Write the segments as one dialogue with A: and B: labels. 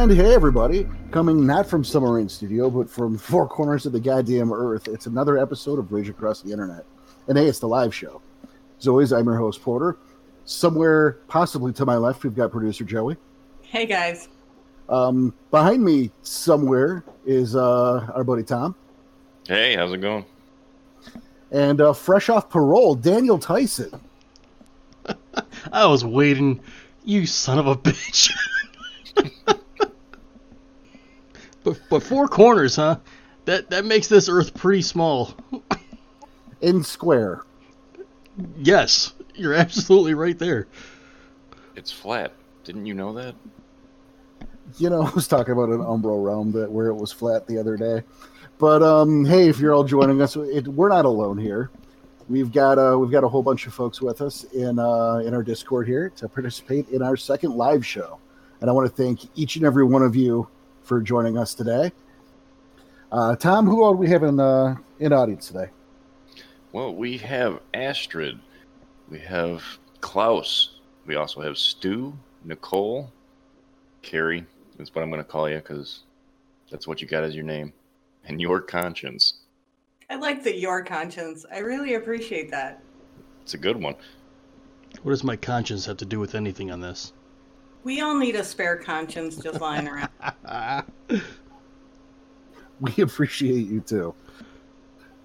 A: And hey, everybody, coming not from Submarine Studio, but from four corners of the goddamn earth, it's another episode of Rage Across the Internet. And hey, it's the live show. As always, I'm your host, Porter. Somewhere, possibly to my left, we've got producer Joey.
B: Hey, guys.
A: Um, behind me, somewhere, is uh, our buddy Tom.
C: Hey, how's it going?
A: And uh, fresh off parole, Daniel Tyson.
D: I was waiting. You son of a bitch. but but four corners, huh? That that makes this Earth pretty small.
A: In square.
D: Yes, you're absolutely right there.
C: It's flat. Didn't you know that?
A: You know, I was talking about an Umbral realm that where it was flat the other day. But um, hey, if you're all joining us, it, we're not alone here. We've got uh, we've got a whole bunch of folks with us in uh, in our Discord here to participate in our second live show, and I want to thank each and every one of you for joining us today. Uh, Tom, who are we have in uh, in audience today?
C: Well, we have Astrid, we have Klaus, we also have Stu, Nicole, Carrie. That's what I'm going to call you because that's what you got as your name, and your conscience.
B: I like the your conscience. I really appreciate that.
C: It's a good one.
D: What does my conscience have to do with anything on this?
B: We all need a spare conscience just lying around.
A: we appreciate you too.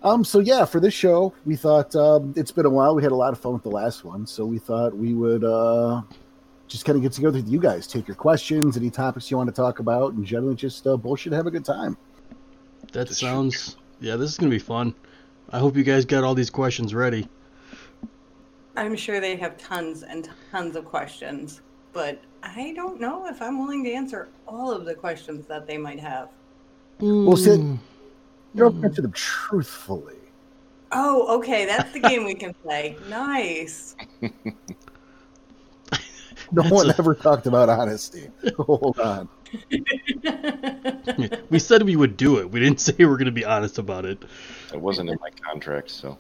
A: Um, so yeah, for this show, we thought um, it's been a while. We had a lot of fun with the last one, so we thought we would uh, just kind of get together with you guys, take your questions, any topics you want to talk about, and generally just uh, bullshit, have a good time.
D: That sounds. Yeah, this is gonna be fun. I hope you guys got all these questions ready.
B: I'm sure they have tons and tons of questions, but I don't know if I'm willing to answer all of the questions that they might have.
A: Well, Sid, hmm. you don't answer them truthfully.
B: Oh, okay. That's the game we can play. Nice.
A: No one ever talked about honesty. Hold on.
D: we said we would do it. We didn't say we are going to be honest about it.
C: It wasn't in my contract, so.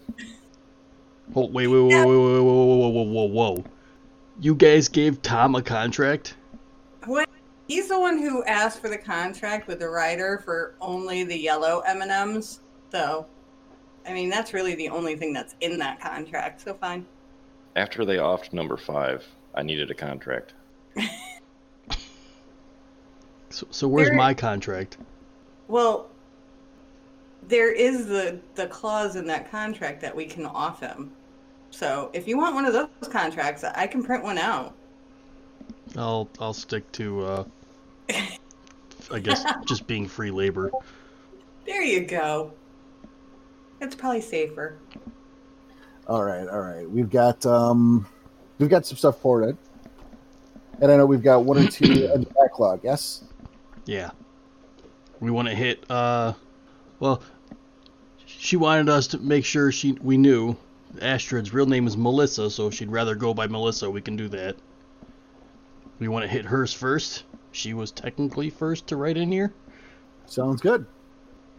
D: Oh, wait, wait, wait, wait, wait, wait, wait whoa, whoa, whoa, whoa. You guys gave Tom a contract?
B: What? He's the one who asked for the contract with the writer for only the yellow M&Ms. So, I mean, that's really the only thing that's in that contract. So fine.
C: After they offed number five, I needed a contract.
D: so, so where's
B: There-
D: my contract?
B: Well, there is the the clause in that contract that we can off him. So if you want one of those contracts, I can print one out.
D: I'll I'll stick to uh I guess just being free labor.
B: There you go. It's probably safer.
A: All right, all right. We've got um, we've got some stuff forwarded, and I know we've got one or two in the backlog. Yes.
D: Yeah. We want to hit uh well she wanted us to make sure she we knew Astrid's real name is Melissa, so if she'd rather go by Melissa, we can do that. We want to hit hers first. She was technically first to write in here.
A: Sounds good.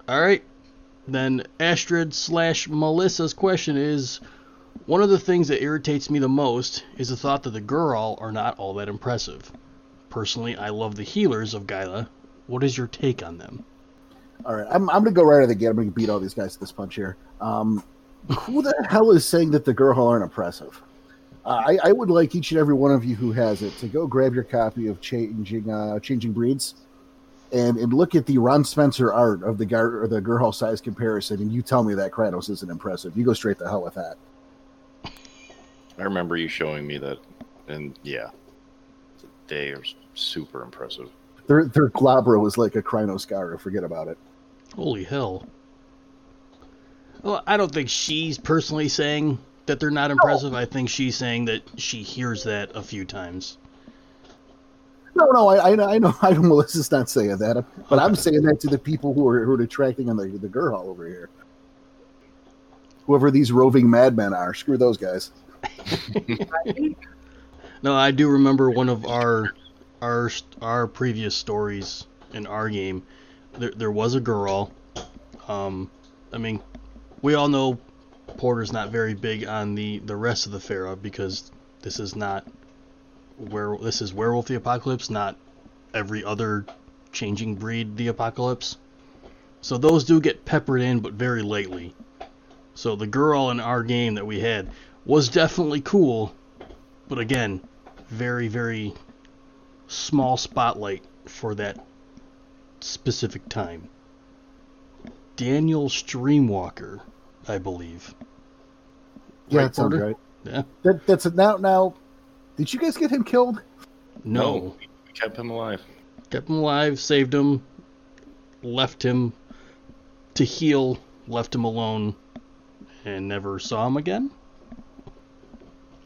D: All right. Then Astrid slash Melissa's question is one of the things that irritates me the most is the thought that the Gurahl are not all that impressive. Personally, I love the healers of Gaia. What is your take on them?
A: All right, I'm, I'm gonna go right out of the gate. I'm gonna beat all these guys to this punch here. Um, who the hell is saying that the Gurahl aren't impressive? Uh, I, I would like each and every one of you who has it to go grab your copy of Changing uh, Changing Breeds, and and look at the Ron Spencer art of the gar- or the Gurahl size comparison, and you tell me that Kratos isn't impressive. You go straight to hell with that.
C: I remember you showing me that, and yeah, they are super impressive.
A: Their their Glabro was like a Krynoscara. Forget about it.
D: Holy hell. Well, I don't think she's personally saying that they're not impressive. I think she's saying that she hears that a few times.
A: No, no, I, I, I know, I know Melissa's not saying that, but I'm saying that to the people who are who are detracting on the the Gurahl over here. Whoever these roving madmen are, screw those guys.
D: No, I do remember one of our our our previous stories in our game. There there was a Gurahl. Um, I mean, we all know Porter's not very big on the the rest of the Fera because this is not where this is Werewolf the Apocalypse, not every other changing breed the apocalypse. So those do get peppered in, but very lately. So the Gurahl in our game that we had was definitely cool, but again, very, very small spotlight for that specific time. Daniel Streamwalker, I believe.
A: Yeah,
D: Right,
A: that sounds right.
D: Yeah.
A: That, that's it. now. Now, did you guys get him killed?
D: No.
C: we kept him alive.
D: Kept him alive, saved him, left him to heal, left him alone, and never saw him again?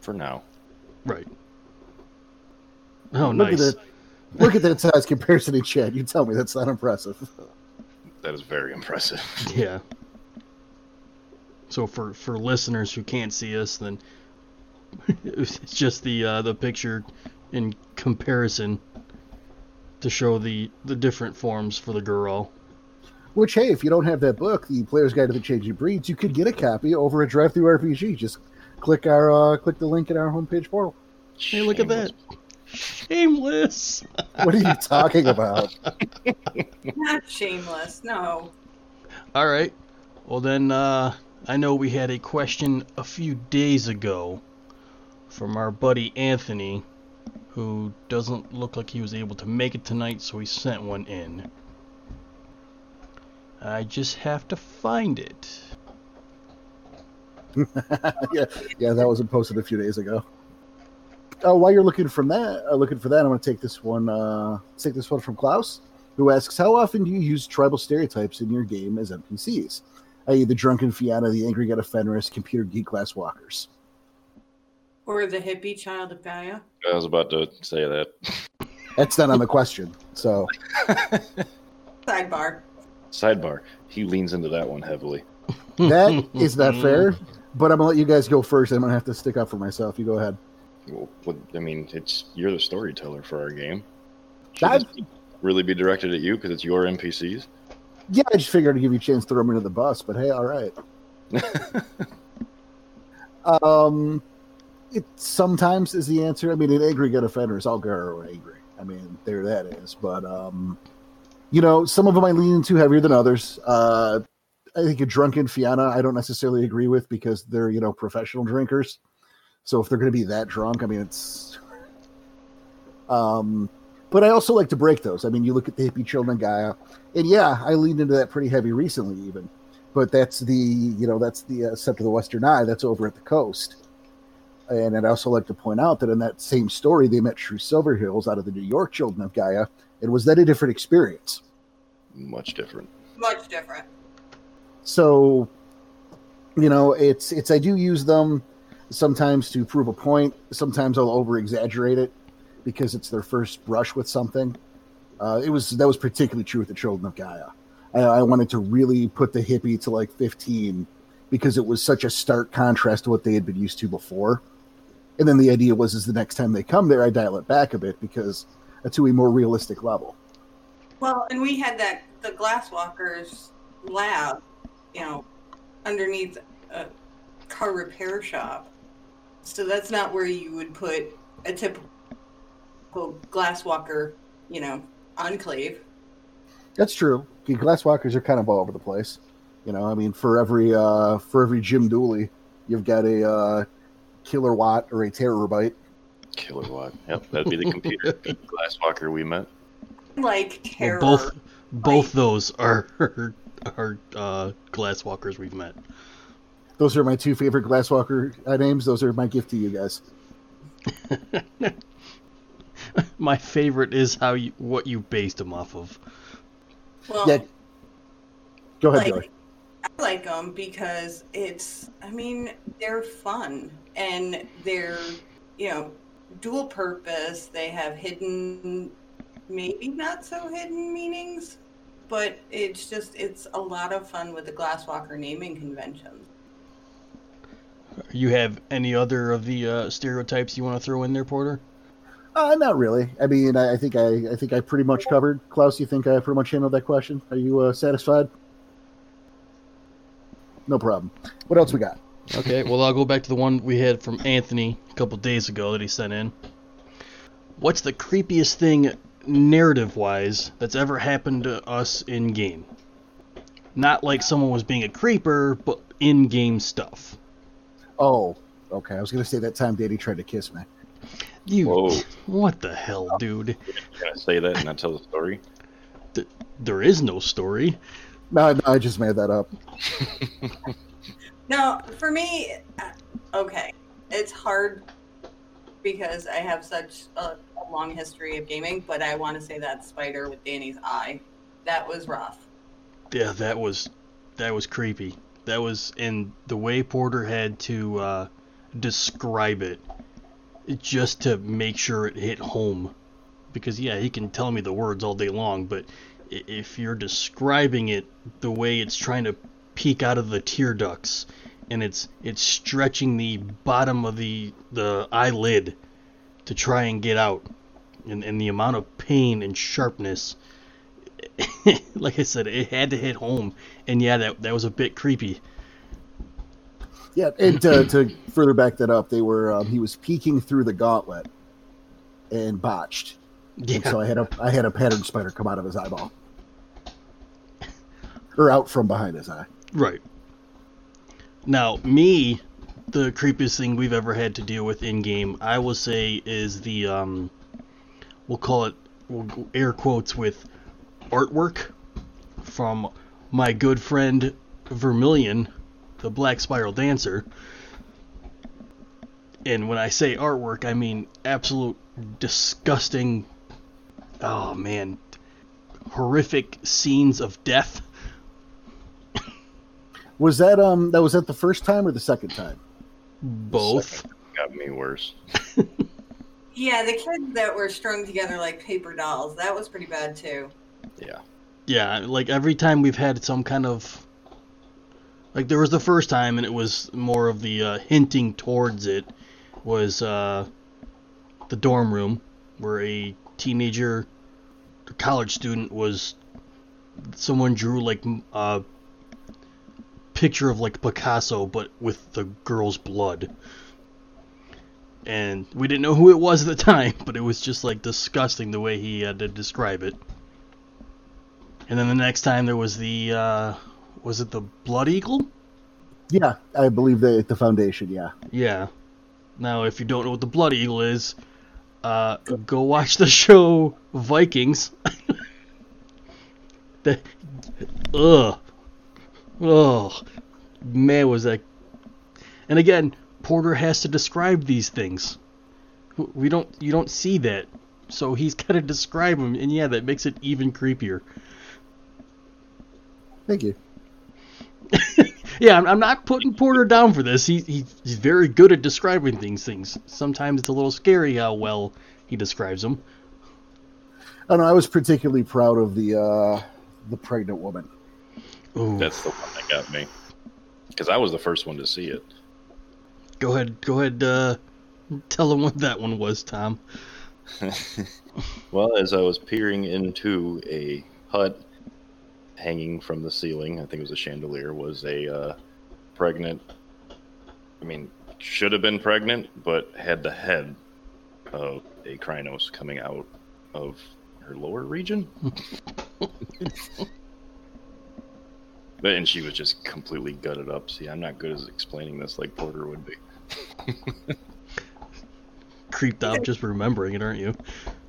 C: For now.
D: Right. Oh,
A: Look
D: nice.
A: at that. Look at that size comparison in chat. You tell me that's not impressive.
C: That is very impressive.
D: Yeah. So for for listeners who can't see us, then it's just the uh, the picture in comparison to show the the different forms for the Gurahl.
A: Which, hey, if you don't have that book, the Player's Guide to the Changing Breeds, you could get a copy over at DriveThruRPG. Just click our uh, click the link in our homepage portal.
D: Hey, look at that. Shameless.
A: What are you talking about?
B: Not shameless. No.
D: All right. Well then, uh, I know we had a question a few days ago from our buddy Anthony, who doesn't look like he was able to make it tonight, so he sent one in. I just have to find it.
A: yeah, yeah, that wasn't posted a few days ago. Oh, while you're looking from that, uh, looking for that, I'm going to take this one. Uh, take this one from Klaus, who asks, "How often do you use tribal stereotypes in your game as NPCs, i.e., the drunken Fianna, the angry Get of Fenris, computer geek Glasswalkers?"
B: Or the hippie child of Gaia.
C: I was about to say that.
A: That's not on the question. So,
B: Sidebar.
C: Sidebar. He leans into that one heavily.
A: that is not fair. Mm. But I'm gonna let you guys go first. I'm gonna have to stick up for myself. You go ahead.
C: Well, what, I mean, it's you're the storyteller for our game. Should
A: I-
C: this really be directed at you because it's your NPCs?
A: Yeah, I just figured I'd give you a chance to throw me into the bus. But hey, all right. Um, it sometimes is the answer. I mean, an angry Get of Fenris is all Garou are angry. I mean, there that is. But um, you know, some of them I lean into heavier than others. Uh, I think a drunken Fianna I don't necessarily agree with because they're you know professional drinkers. So if they're going to be that drunk, I mean, it's. Um, but I also like to break those. I mean, you look at the hippie children of Gaia, and yeah, I leaned into that pretty heavy recently, even. But that's the you know that's the uh, Scepter of the Western Eye. That's over at the coast. And I'd also like to point out that in that same story, they met True Silver Hills out of the New York Children of Gaia. And was that a different experience?
C: Much different.
B: Much different.
A: So, you know, it's it's I do use them sometimes to prove a point. Sometimes I'll over exaggerate it because it's their first brush with something. Uh, it was that was particularly true with the Children of Gaia. I, I wanted to really put the hippie to like fifteen because it was such a stark contrast to what they had been used to before. And then the idea was, is the next time they come there, I dial it back a bit because uh, to a more realistic level.
B: Well, and we had that the Glasswalkers lab, you know, underneath a car repair shop. So that's not where you would put a typical Glasswalker, you know, enclave.
A: That's true. Glasswalkers are kind of all over the place. You know, I mean, for every uh, for every Jim Dooley, you've got a uh, Killer Watt or a Terror Bite.
C: Killer Watt. Yep, that'd be the computer glasswalker we met.
B: Like
D: Well,
B: terror.
D: both both those are are uh, glasswalkers we've met.
A: Those are my two favorite Glasswalker uh, names. Those are my gift to you guys.
D: My favorite is how you what you based them off of.
B: well,
A: Yeah. Go ahead, Joey.
B: like, I like them because it's, I mean, they're fun and they're, you know, dual purpose. They have hidden, maybe not so hidden meanings, but it's just, it's a lot of fun with the Glasswalker naming conventions.
D: You have any other of the uh, stereotypes you want to throw in there, Porter?
A: Uh, not really. I mean, I, I think I, I think I pretty much covered. Klaus, you think I pretty much handled that question? Are you uh, satisfied? No problem. What else we got?
D: Okay, well I'll go back to the one we had from Anthony a couple days ago that he sent in. What's the creepiest thing narrative wise that's ever happened to us in game. Not like someone was being a creeper, but in game stuff.
A: Oh, okay. I was gonna say that time Daddy tried to kiss me.
D: You,
C: Whoa.
D: what the hell, dude?
C: Can I say that and not tell the story?
D: Th- there is no story.
A: No, no, I just made that up.
B: No, for me, uh, okay, it's hard because I have such a, a long history of gaming, but I want to say that spider with Danny's eye, that was rough.
D: Yeah, that was that was creepy. That was and the way Porter had to uh, describe it just to make sure it hit home. Because yeah, he can tell me the words all day long, but if you're describing it the way it's trying to peek out of the tear ducts and it's it's stretching the bottom of the the eyelid to try and get out and, and the amount of pain and sharpness like I said, it had to hit home, and yeah, that that was a bit creepy.
A: Yeah, and to, to further back that up, they were um, he was peeking through the gauntlet and botched, and so I had a I had a pattern spider come out of his eyeball, or out from behind his eye.
D: right. Now, me, the creepiest thing we've ever had to deal with in game, I will say, is the um, we'll call it we'll air quotes with artwork from my good friend Vermilion, the Black Spiral Dancer. And when I say artwork, I mean absolute disgusting. Oh man, horrific scenes of death.
A: Was that um that was that the first time or the second time?
D: Both.
C: Got me worse.
B: Yeah, the kids that were strung together like paper dolls, that was pretty bad too.
C: Yeah.
D: Yeah, like every time we've had some kind of like there was the first time and it was more of the uh, hinting towards it was uh, the dorm room where a teenager a college student was someone drew like a picture of like Picasso but with the girl's blood. And we didn't know who it was at the time, but it was just like disgusting the way he had to describe it. And then the next time there was the uh was it the Blood Eagle?
A: Yeah, I believe they the foundation. Yeah,
D: Yeah. Now if you don't know what the Blood Eagle is, uh go watch the show Vikings. the ugh. Oh man was that and again, Porter has to describe these things. We don't you don't see that. So he's got to describe them and yeah, that makes it even creepier.
A: thank you.
D: Yeah, I'm, I'm not putting Porter down for this. He, he he's very good at describing things. Things sometimes it's a little scary how well he describes them.
A: And I was particularly proud of the uh the pregnant woman.
D: Ooh,
C: That's the one that got me. Because I was the first one to see it.
D: go ahead, go ahead. Uh, tell him what that one was, Tom.
C: Well, as I was peering into a hut hanging from the ceiling, I think it was a chandelier, was a uh, pregnant. I mean, should have been pregnant, but had the head of a Crinos coming out of her lower region. but and she was just completely gutted up. See, I'm not good at explaining this like Porter would be.
D: Creeped out just remembering it, aren't you?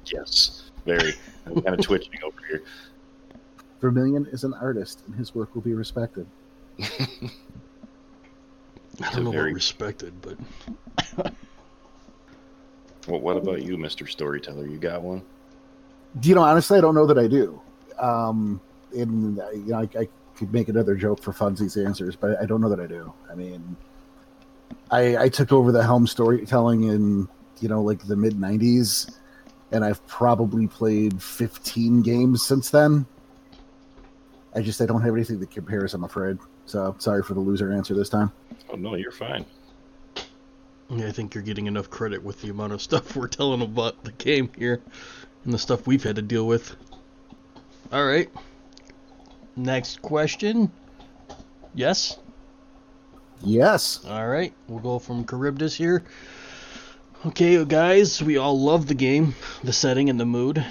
C: Yes, very. I'm kind of twitching over here.
A: Vermilion is an artist, and his work will be respected.
D: I
C: a
D: don't know
C: very-
D: about respected, but
C: Well, what about you, Mr. Storyteller? You got one?
A: You know, honestly, I don't know that I do. Um, and you know, I, I could make another joke for Funzy's answers, but I don't know that I do. I mean, I, I took over the helm storytelling in you know like the mid '90s, and I've probably played 15 games since then. I just I don't have anything that compares. I'm afraid. So sorry for the loser answer this time.
C: Oh no, you're fine.
D: yeah, I think you're getting enough credit with the amount of stuff we're telling about the game here and the stuff we've had to deal with. All right. Next question. Yes.
A: Yes.
D: All right, we'll go from Charybdis here. Okay, guys, we all love the game, the setting, and the mood.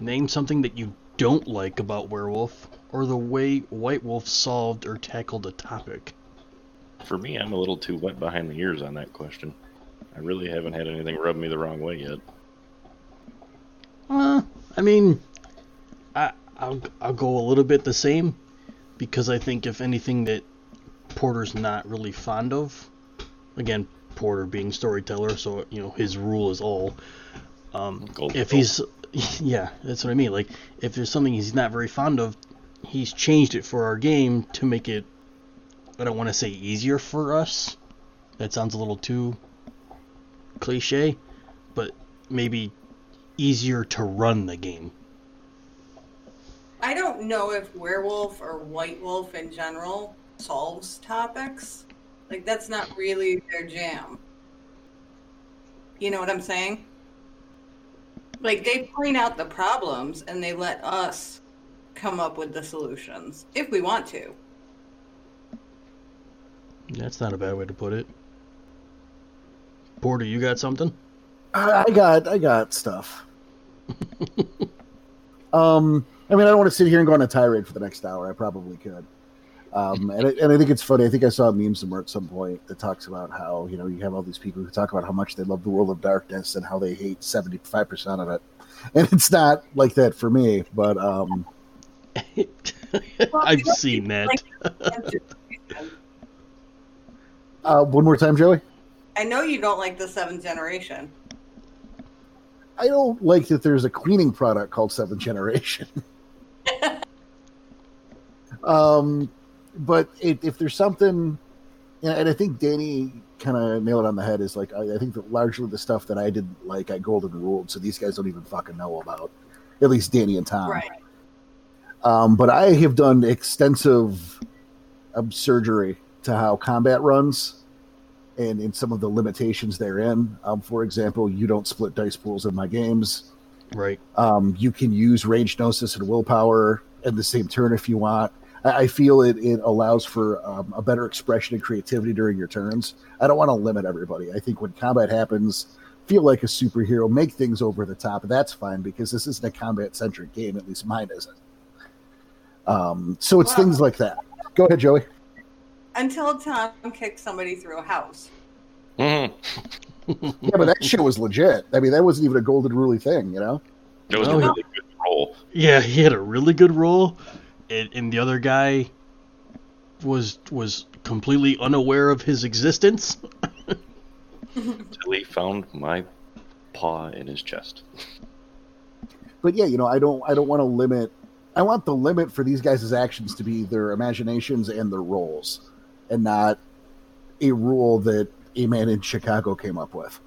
D: name something that you don't like about Werewolf, or the way White Wolf solved or tackled a topic.
C: For me, I'm a little too wet behind the ears on that question. I really haven't had anything rub me the wrong way yet.
D: Uh, I mean, I I'll I'll go a little bit the same because I think if anything that Porter's not really fond of, again, Porter being storyteller, so you know his rule is all. Um,
C: Golden
D: if
C: rule.
D: he's, yeah, that's what I mean. Like if there's something he's not very fond of, he's changed it for our game to make it. I don't want to say easier for us. That sounds a little too cliche, but maybe easier to run the game.
B: I don't know if werewolf or white wolf in general solves topics. Like that's not really their jam. You know what I'm saying? Like they point out the problems and they let us come up with the solutions if we want to.
D: That's not a bad way to put it. Porter, you got something?
A: I I got I got stuff. um, I mean, I don't want to sit here and go on a tirade for the next hour. I probably could. Um, and, I, and I think it's funny. I think I saw a meme somewhere at some point that talks about how you know you have all these people who talk about how much they love the world of darkness and how they hate seventy five percent of it, and it's not like that for me. But um,
D: I've seen that.
A: uh, one more time, Joey.
B: I know you don't like the seventh generation.
A: I don't like that there's a cleaning product called Seventh Generation. um, but it, if there's something, and and I think Danny kind of nailed it on the head, is like I, I think that largely the stuff that I didn't like I golden ruled, so these guys don't even fucking know about. At least Danny and Tom.
B: Right.
A: Um, but I have done extensive um, surgery to how combat runs and in some of the limitations therein. Um, for example, you don't split dice pools in my games.
D: Right.
A: Um, you can use rage gnosis and willpower in the same turn if you want. I, I feel it, it allows for um, a better expression and creativity during your turns. I don't want to limit everybody. I think when combat happens, feel like a superhero, make things over the top. That's fine because this isn't a combat centric game. At least mine isn't. Um, so it's
B: Wow.
A: things like that. Go ahead, Joey.
B: Until Tom kicks somebody through a house.
C: Mhm.
A: Yeah, but that shit was legit. I mean, that wasn't even a golden ruly thing, you know.
C: That was
D: Oh,
C: a
D: yeah.
C: really good roll.
D: Yeah, he had a really good roll, and, and the other guy was was completely unaware of his existence.
C: Until he found my paw in his chest.
A: but yeah, you know, I don't I don't want to limit I want the limit for these guys' actions to be their imaginations and their roles and not a rule that a man in Chicago came up with.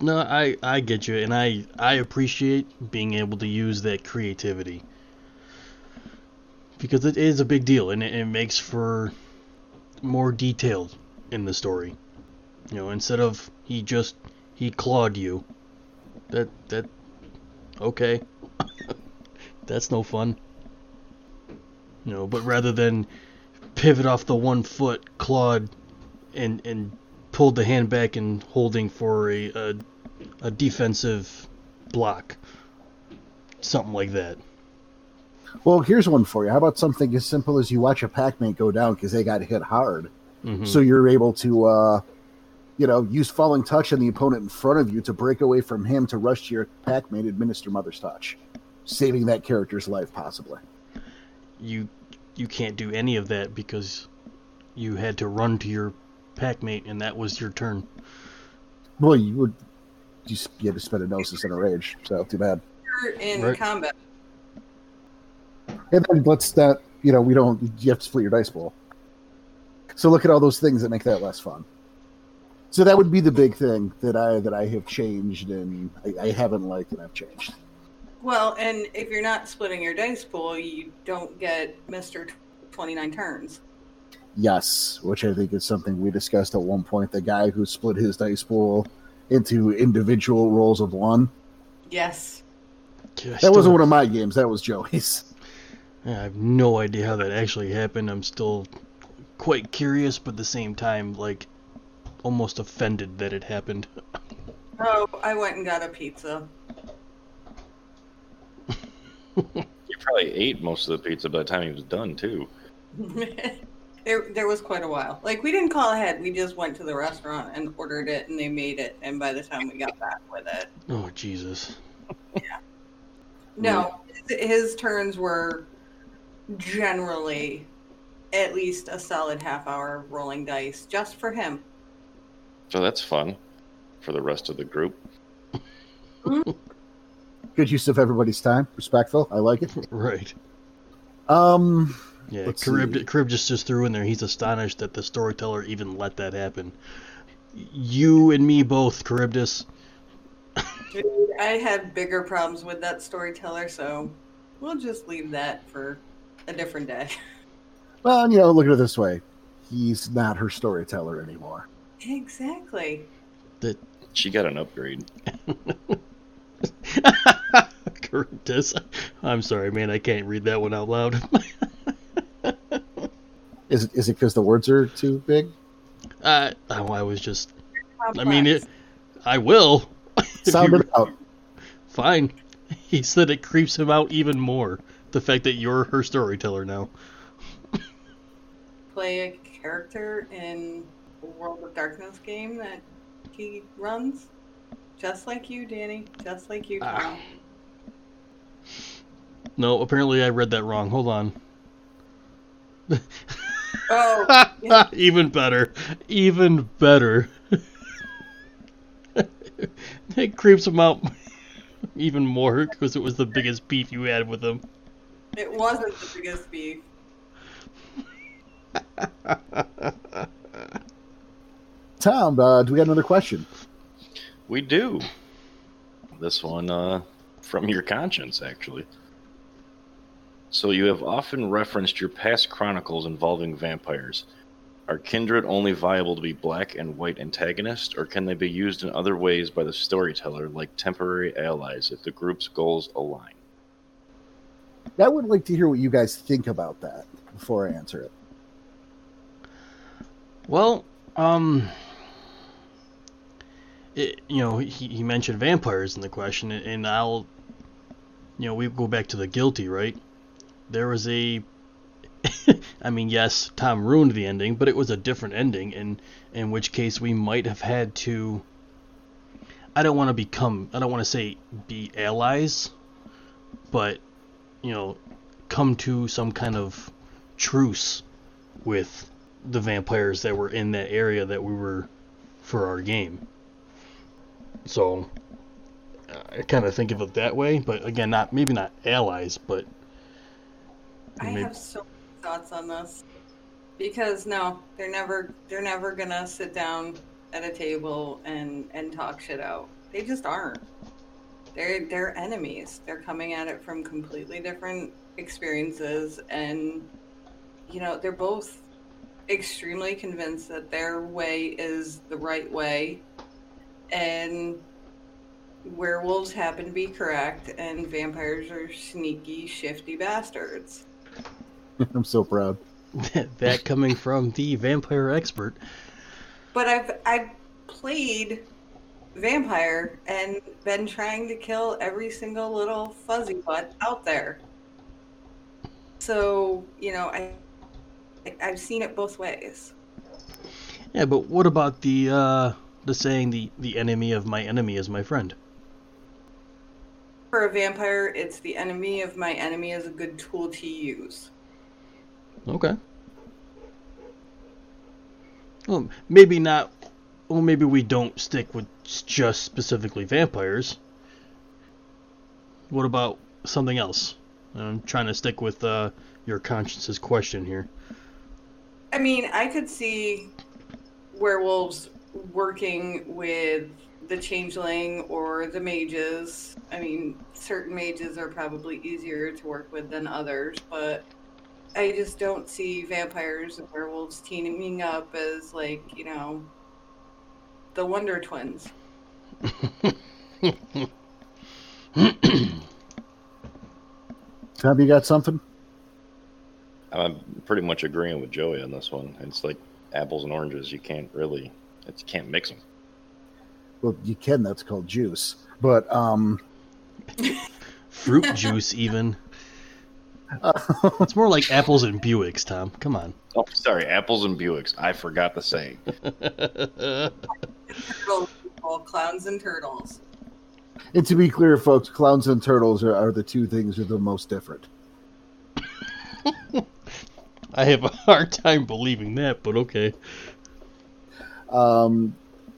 D: No, I I get you, and I I appreciate being able to use that creativity because it is a big deal, and it, it makes for more detailed in the story. You know, instead of he just he clawed you. That that okay. That's no fun. You know, but rather than pivot off the one foot, clawed, and and pulled the hand back and holding for a a, a defensive block, something like that.
A: Well, here's one for you. How about something as simple as you watch a pack mate go down because they got hit hard,
D: Mhm.
A: so you're able to, uh, you know, use falling touch on the opponent in front of you to break away from him to rush to your pack mate, administer Mother's Touch, saving that character's life possibly.
D: You you can't do any of that because you had to run to your pack mate and that was your turn.
A: Well, you would you, s- you had to spend a gnosis and a rage, so too bad.
B: You're in
D: Right.
B: combat.
A: And then let's not, you know, we don't. You have to split your dice pool. So look at all those things that make that less fun. So that would be the big thing that I that I have changed and I, I haven't liked and I've changed.
B: Well, and if you're not splitting your dice pool, you don't get Mister Twenty Nine turns.
A: Yes, which I think is something we discussed at one point. The guy who split his dice pool into individual rolls of one.
B: Yes.
D: Yeah,
A: That wasn't one of my games. That was Joey's.
D: I have no idea how that actually happened. I'm still quite curious, but at the same time, like, almost offended that it happened.
B: Oh, I went and got a pizza.
C: He probably ate most of the pizza by the time he was done too.
B: there, there was quite a while. Like we didn't call ahead. We just went to the restaurant and ordered it, and they made it. And by the time we got back with it,
D: Oh Jesus. Yeah.
B: no, his, his turns were generally at least a solid half hour of rolling dice just for him.
C: So that's fun for the rest of the group. Mm-hmm.
A: Good use of everybody's time. Respectful. I like it.
D: Right.
A: Um,
D: Yeah,
A: Let's
D: Carib, just, just threw in there. He's astonished that the storyteller even let that happen. You and me both, Charybdis.
B: Dude, I had bigger problems with that storyteller, so we'll just leave that for a different day.
A: well, you know, look at it this way: he's not her storyteller anymore.
B: Exactly.
C: That She got an upgrade.
D: Charybdis. I'm sorry, man. I can't read that one out loud.
A: Is it is it because the words are too big?
D: uh, oh, I was just. I mean, it. I will.
A: Sound it out.
D: Fine. He said it creeps him out even more. The fact that you're her storyteller now.
B: play a character in a World of Darkness game that he runs. Just like you, Danny. Just like you,
D: Ah.
B: Tom.
D: No, apparently I read that wrong. Hold on.
B: Oh, yeah.
D: even better. Even better. it creeps him out even more because it was the biggest beef you had with him.
B: it wasn't the biggest beef.
A: Tom, uh, do we got another question?
C: We do. This one uh, from your conscience, actually. So you have often referenced your past chronicles involving vampires. Are kindred only viable to be black and white antagonists, or can they be used in other ways by the storyteller, like temporary allies, if the group's goals align?
A: I would like to hear what you guys think about that before I answer it.
D: Well, um, it, you know, he, he mentioned vampires in the question, and I'll, you know, we go back to the guilty, right? There was a, I mean, yes, Tom ruined the ending, but it was a different ending, and in which case we might have had to. I don't want to become, I don't want to say be allies, but, you know, come to some kind of truce with the vampires that were in that area that we were for our game. So I kind of think of it that way, but again, not maybe not allies, but
B: I
D: maybe-
B: have so many thoughts on this because no, they're never they're never gonna sit down at a table and and talk shit out. They just aren't. They're they're enemies. They're coming at it from completely different experiences, and you know they're both extremely convinced that their way is the right way, and werewolves happen to be correct, and vampires are sneaky, shifty bastards.
A: I'm so proud.
D: that coming from the vampire expert.
B: But I've I've played vampire and been trying to kill every single little fuzzy butt out there. So you know I I've seen it both ways.
D: Yeah, but what about the uh, the saying the the enemy of my enemy is my friend?
B: For a vampire, it's the enemy of my enemy is a good tool to use.
D: Okay. Well, maybe not. Well, maybe we don't stick with just specifically vampires. What about something else? I'm trying to stick with uh, your conscience's question here.
B: I mean, I could see werewolves working with the changeling or the mages. I mean, certain mages are probably easier to work with than others, but I just don't see vampires and werewolves teaming up as like, you know, the Wonder Twins.
A: Have you got something?
C: I'm pretty much agreeing with Joey on this one. It's like apples and oranges. You can't really, it's, you can't mix them.
A: Well, you can. That's called juice. But um,
D: Fruit juice, even. It's more like apples and Buicks, Tom. Come on.
C: Oh, sorry, apples and Buicks. I forgot the saying.
B: Turtle clowns and turtles.
A: And to be clear, folks, clowns and turtles are, are the two things that are the most different.
D: I have a hard time believing that, but okay.
A: Um,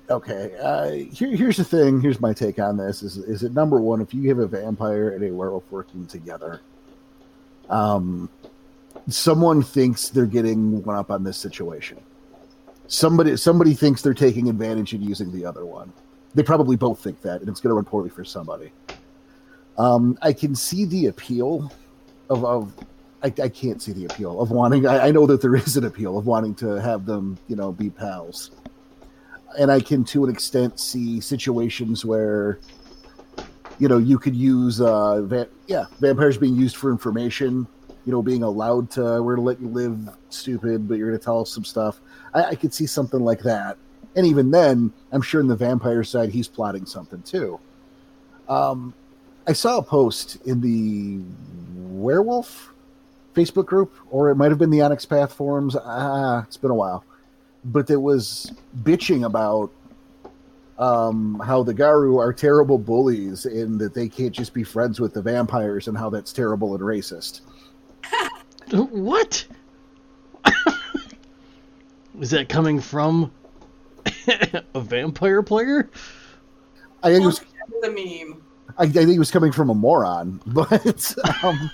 A: okay, uh, here, here's the thing. Here's my take on this: is is that number one, if you have a vampire and a werewolf working together, um, someone thinks they're getting one up on this situation. Somebody somebody thinks they're taking advantage and using the other one. They probably both think that, and it's going to run poorly for somebody. Um, I can see the appeal of, of I, I can't see the appeal of wanting. I, I know that there is an appeal of wanting to have them, you know, be pals, and I can, to an extent, see situations where, you know, you could use, uh, va- yeah, vampires being used for information. You know, being allowed to, we're to let you live, stupid, but you're to tell us some stuff. I, I could see something like that, and even then, I'm sure in the vampire side, he's plotting something too. Um, I saw a post in the werewolf Facebook group, or it might have been the Onyx Path forums. Ah, it's been a while, but it was bitching about um, how the Garou are terrible bullies and that they can't just be friends with the vampires, and how that's terrible and racist.
D: What? Is that coming from a vampire player?
A: I think it was,
B: The meme.
A: I, I think it was coming from a moron, but um,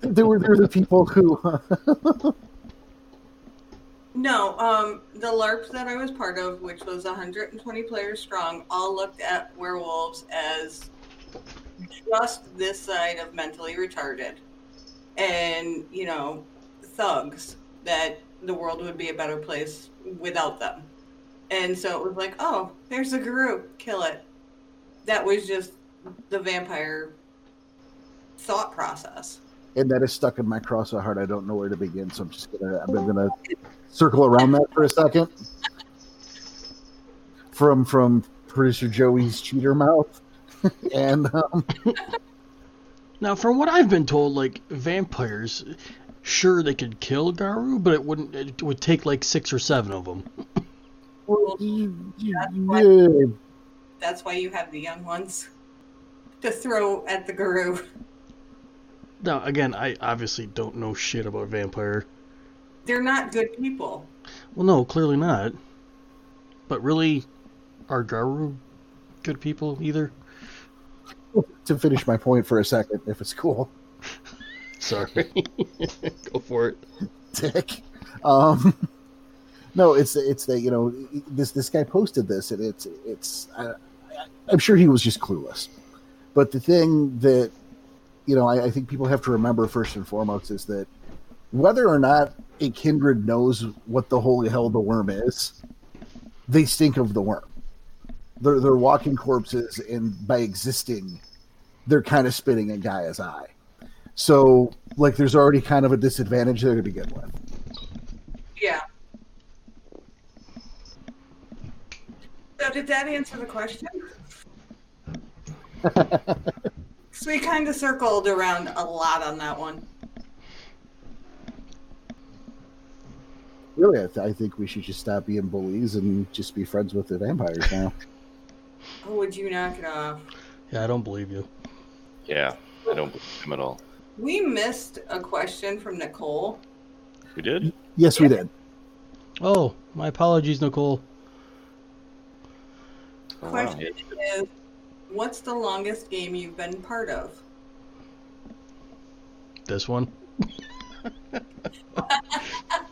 A: there were there were the people who
B: No, um, the LARP that I was part of, which was 120 players strong, all looked at werewolves as just this side of mentally retarded and, you know, thugs that the world would be a better place without them. And so it was like, oh, there's a Garou, kill it. That was just the vampire thought process.
A: and that is stuck in my cross of heart. I don't know where to begin, so I'm just gonna I'm gonna circle around that for a second. From from producer Joey's cheater mouth, and um,
D: Now, from what I've been told, like vampires, sure they could kill Garou, but it wouldn't. It would take like six or seven of them.
A: yeah,
B: That's why you have the young ones to throw at the Garou.
D: Now, again, I obviously don't know shit about vampire.
B: They're not good people.
D: Well, no, clearly not. But really, are Garou good people either?
A: to finish my point for a second, if it's cool,
D: Sorry. Go for it.
A: Dick. Um, no, it's it's that you know this this guy posted this, and it's it's I, I'm sure he was just clueless. But the thing that you know I, I think people have to remember first and foremost is that whether or not a kindred knows what the holy hell the worm is, they stink of the worm. They're they're walking corpses, and by existing, they're kind of spitting in Gaia's eye. So, like, there's already kind of a disadvantage there to begin with.
B: Yeah. So did that answer the question? so we kind of circled around a lot on that one.
A: Really, I, th- I think we should just stop being bullies and just be friends with the vampires now.
B: Oh, would you knock it off?
D: Yeah, I don't believe you.
C: Yeah, I don't believe him at all.
B: We missed a question from Nicole.
C: We did?
A: yes, we did.
D: Oh, my apologies, Nicole.
C: Oh, wow.
B: Question is, what's the longest game you've been part of?
D: This one.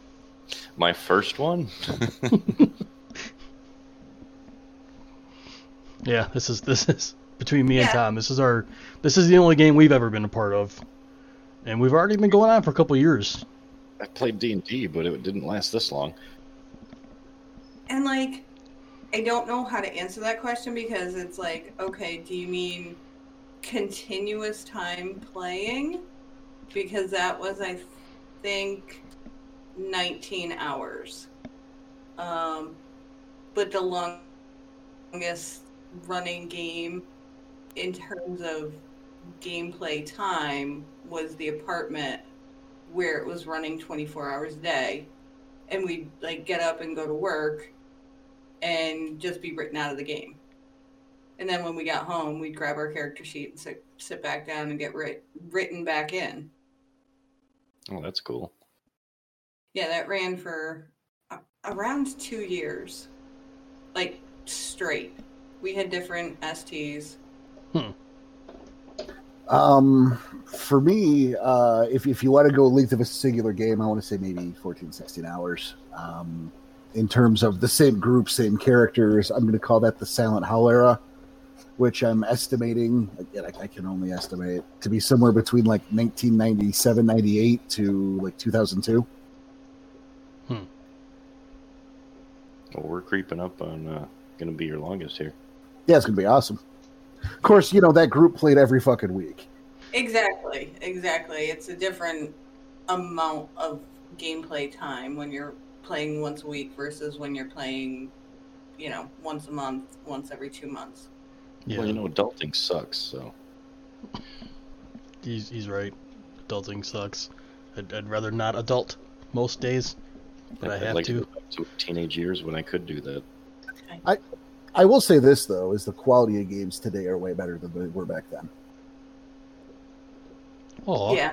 C: My first one?
D: Yeah, this is this is between me and Tom. This is our this is the only game we've ever been a part of, and we've already been going on for a couple years.
C: I played D&D, but it didn't last this long.
B: And like, I don't know how to answer that question because it's like, okay, do you mean continuous time playing? Because that was, I think, 19 hours. Um, but the longest running game in terms of gameplay time was the apartment where it was running 24 hours a day and we'd like get up and go to work and just be written out of the game and then when we got home we'd grab our character sheet and sit, sit back down and get writ- written back in
C: Oh, that's cool.
B: Yeah that ran for a- around two years like straight we had different sts Hmm.
A: Um, for me, uh, if if you want to go length of a singular game, I want to say maybe 14, 16 hours. Um, in terms of the same group, same characters, I'm going to call that the Silent Howl era, which I'm estimating. Again, I, I can only estimate to be somewhere between like 1997, 98 to like 2002.
C: Well, we're creeping up on uh, going to be your longest here.
A: Yeah, it's going to be awesome. Of course, you know that group played every fucking week.
B: Exactly, exactly. It's a different amount of gameplay time when you're playing once a week versus when you're playing, you know, once a month, once every two months.
D: Yeah,
C: Well, you know, adulting sucks, so
D: he's he's right. Adulting sucks. I'd, I'd rather not adult most days, but I
C: I'd
D: have
C: like
D: to.
C: go back to teenage years when I could do that.
A: I will say this though: is the quality of games today are way better than they were back then.
D: Oh,
B: Yeah,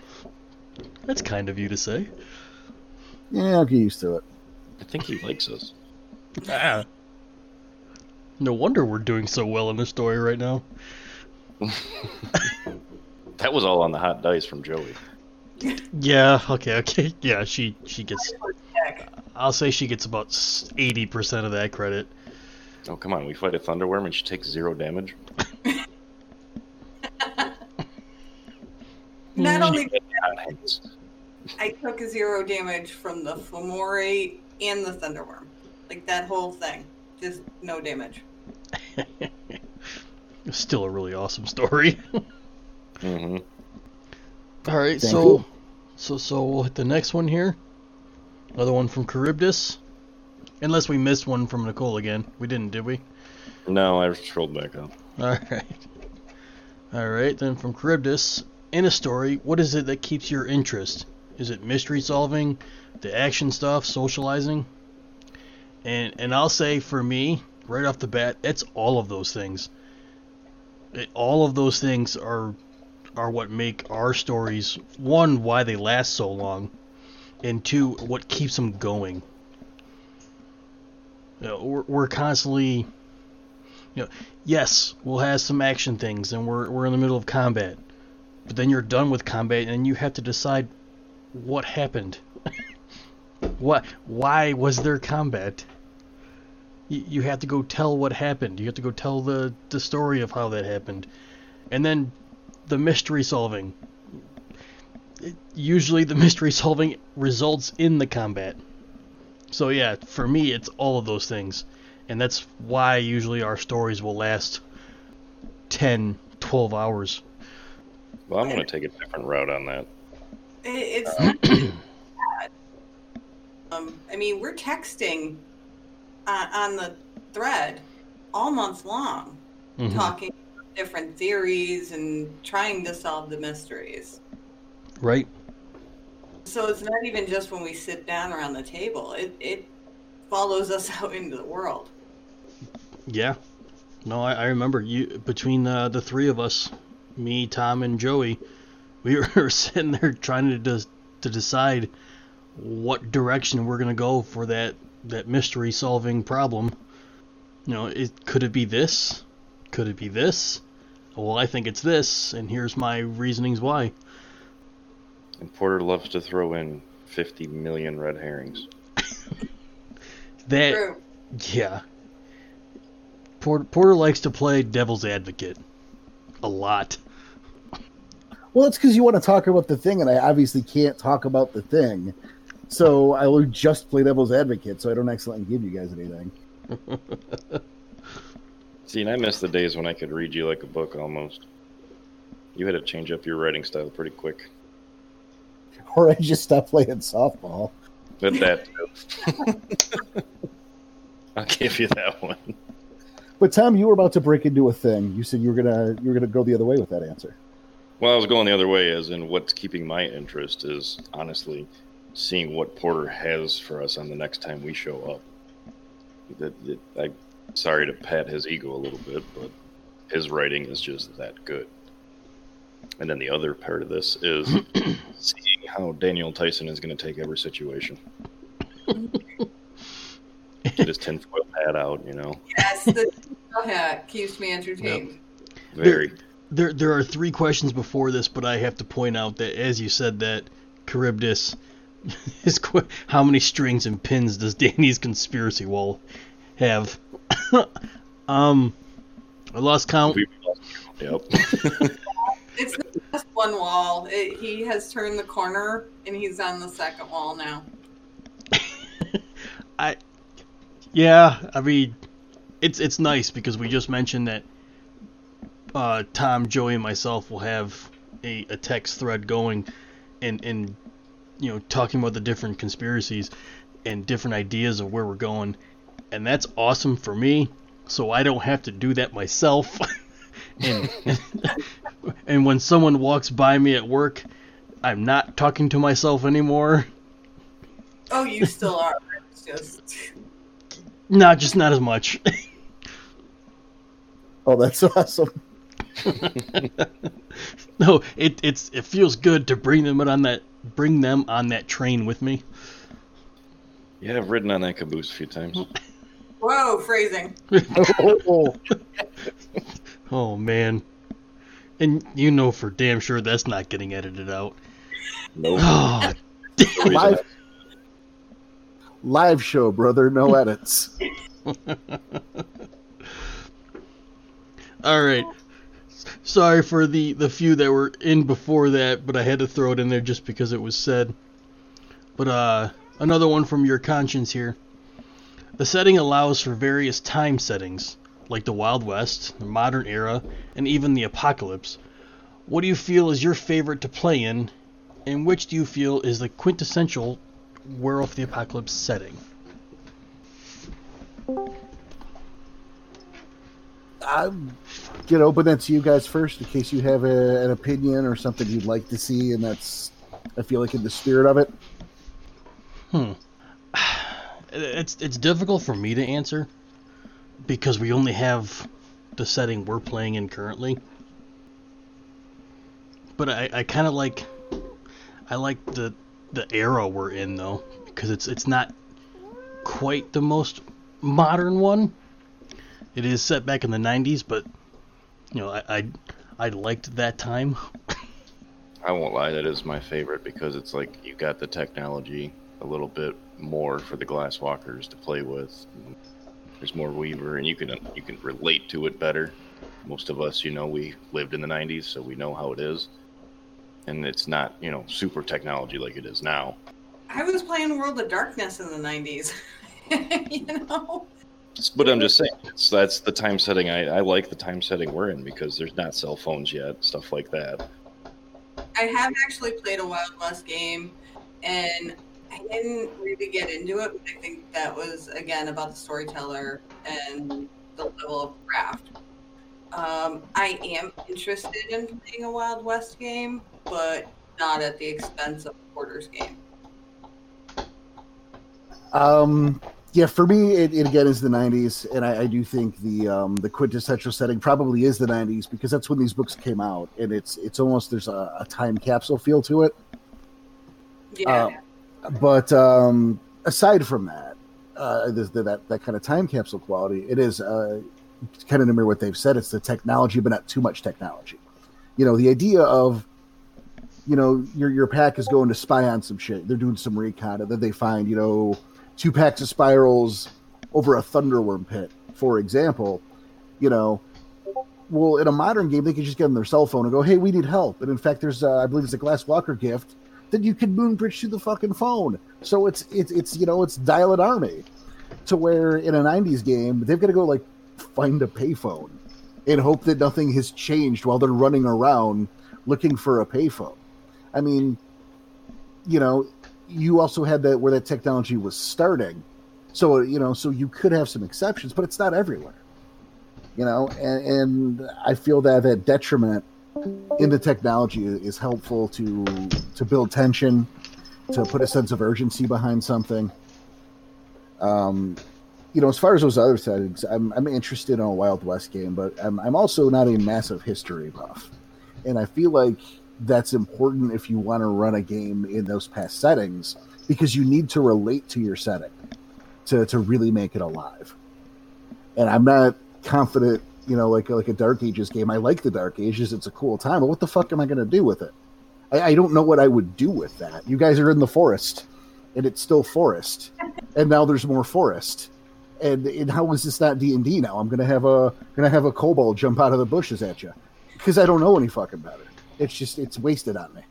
D: that's kind of you to say.
A: Yeah, I'll get used to it.
C: I think he likes us.
D: Ah. No wonder we're doing so well in this story right now.
C: That was all on the hot dice from Joey.
D: Yeah. Okay. Okay. Yeah. She she gets.
B: Heck.
D: I'll say she gets about eighty percent of that credit.
C: Oh, come on. We fight a thunderworm and she takes zero damage.
B: Not only
C: Hot.
B: I took zero damage from the Fomori and the Thunderworm, like that whole thing, just no damage.
D: Still a really awesome story.
C: mm-hmm.
D: All right.
A: Thank
D: so
A: you.
D: so so we'll hit the next one here. Another one from Charybdis. Unless we missed one from Nicole again. We didn't, did we?
C: No, I scrolled back up.
D: All right. All right, then from Charybdis, in a story, what is it that keeps your interest? Is it mystery solving, the action stuff, socializing? And and I'll say for me, right off the bat, it's all of those things. It, all of those things are are what make our stories one why they last so long, and two what keeps them going. You know, we're, we're constantly yes, we'll have some action things and we're we're in the middle of combat. But then you're done with combat and you have to decide what happened. what why was there combat? You, you have to go tell what happened. You have to go tell the the story of how that happened. And then the mystery solving. It, usually the mystery solving results in the combat. So yeah, for me it's all of those things and that's why usually our stories will last 10 12 hours
C: Well, I'm going to take a different route on that.
B: It's not. Um, I mean, we're texting on, on the thread all month long,
D: Mhm.
B: talking different theories and trying to solve the mysteries.
D: Right.
B: So it's not even just when we sit down around the table. It it follows us out into the world.
D: yeah. No i, I remember you between uh, the three of us me tom and joey we were sitting there trying to des- to decide what direction we're going to go for that that mystery solving problem. You know it could it be this? Could it be this? Well i think it's this and here's my reasonings why
C: And Porter loves to throw in 50 million red herrings.
D: that
B: True.
D: Yeah. Porter, Porter likes to play devil's advocate a lot.
A: Well, it's because you want to talk about the thing, and I obviously can't talk about the thing. So I will just play devil's advocate, so I don't accidentally give you guys anything.
C: See, and I miss the days when I could read you like a book almost. You had to change up your writing style pretty quick.
A: Or I just stop playing softball.
C: But that too. I'll give you that one.
A: But Tom, you were about to break into a thing. You said you were gonna you were gonna go the other way with that answer.
C: Well, I was going the other way, as in what's keeping my interest is honestly seeing what Porter has for us on the next time we show up. That, that I, sorry to pat his ego a little bit, but his writing is just that good. And then the other part of this is how Daniel Tyson is going to take every situation. Get his tinfoil hat out, you know.
B: Yes, the tinfoil hat keeps me entertained.
C: Very.
D: There, there are three questions before this, but I have to point out that, as you said, that Charybdis is qu- how many strings and pins does Danny's conspiracy wall have? um, I lost count.
C: We- Yep.
B: It's not just one wall. It, he has turned the corner and he's on the second wall now.
D: I, yeah, I mean, it's it's nice because we just mentioned that uh, Tom, Joey, and myself will have a, a text thread going, and and you know talking about the different conspiracies and different ideas of where we're going, and that's awesome for me. So I don't have to do that myself. and and when someone walks by me at work, I'm not talking to myself anymore.
B: Oh, you still are. It's just
D: Not just not as much.
A: Oh, that's awesome.
D: no, it it's it feels good to bring them on that bring them on that train with me.
C: Yeah, I've ridden on that caboose a few times.
B: whoa phrasing.
A: Oh,
D: Oh man. And you know for damn sure that's not getting edited out.
C: Nope.
D: Oh,
A: live, live show, brother. No edits.
D: all right. Sorry for the the few that were in before that, but I had to throw it in there just because it was said. But uh another one from your conscience here. The setting allows for various time settings, like the Wild West, the modern era, and even the apocalypse. What do you feel is your favorite to play in, and which do you feel is the quintessential Werewolf of the Apocalypse setting?
A: I'm get open that to you guys first, in case you have a, an opinion or something you'd like to see, and that's I feel like in the spirit of it. Hmm.
D: It's it's difficult for me to answer because we only have the setting we're playing in currently. But I, I kind of like I like the the era we're in though because it's it's not quite the most modern one. It is set back in the 90s, but you know I I, I liked that time.
C: I won't lie, that is my favorite because it's like you got the technology a little bit more for the glass walkers to play with. There's more Weaver, and you can you can relate to it better. Most of us, you know, we lived in the '90s, so we know how it is, and it's not you know super technology like it is now.
B: I was playing World of Darkness in the 90s. you know?
C: But I'm just saying, so that's the time setting. I, I like the time setting we're in because there's not cell phones yet, stuff like that.
B: I have actually played a Wild West game, and I didn't really get into it, but I think that was again about the storyteller and the level of craft. Um, I am interested in playing a Wild West game, but not at the expense of Porter's game.
A: Um, yeah, for me, it, it again is the '90s, and I, I do think the um, the quintessential setting probably is the '90s because that's when these books came out, and it's it's almost there's a, a time capsule feel to it.
B: Yeah,
A: Uh, But um, aside from that, uh, the, that that kind of time capsule quality, it is uh, kind of mirror what they've said. It's the technology, but not too much technology. You know, the idea of you know your your pack is going to spy on some shit. They're doing some recon, and then they find you know two packs of spirals over a thunderworm pit, for example. You know, well, in a modern game, they could just get on their cell phone and go, "Hey, we need help." And in fact, there's uh, I believe it's a Glass Walker gift that you can moonbridge to the fucking phone. So it's it's it's you know it's dial it army, to where in a '90s game they've got to go like find a payphone and hope that nothing has changed while they're running around looking for a payphone. I mean, you know, you also had that where that technology was starting, so you know, so you could have some exceptions, but it's not everywhere. You know, and, and I feel that that detriment in the technology is helpful to to build tension, to put a sense of urgency behind something. Um, you know, as far as those other settings, I'm I'm interested in a Wild West game, but I'm I'm also not a massive history buff, and I feel like that's important if you want to run a game in those past settings because you need to relate to your setting to to really make it alive. And I'm not confident, you know, like like a Dark Ages game. I like the Dark Ages; it's a cool time. But what the fuck am I going to do with it? I, I don't know what I would do with that. You guys are in the forest, and it's still forest, and now there's more forest. And, and how is this not D and D now? I'm gonna have a gonna have a kobold jump out of the bushes at you because I don't know any fucking better. It's just it's wasted on me.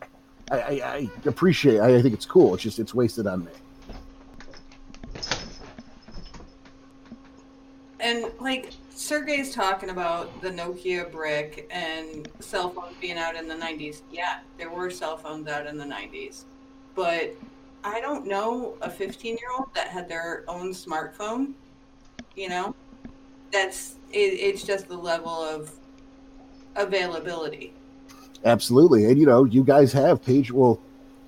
A: I, I, I appreciate. I, I think it's cool. It's just it's wasted on me.
B: And like Sergey's talking about the Nokia brick and cell phones being out in the 90s. Yeah, there were cell phones out in the 90s. But I don't know a 15 year old that had their own smartphone. You know, that's it, it's just the level of availability.
A: Absolutely, and you know, you guys have page. Well,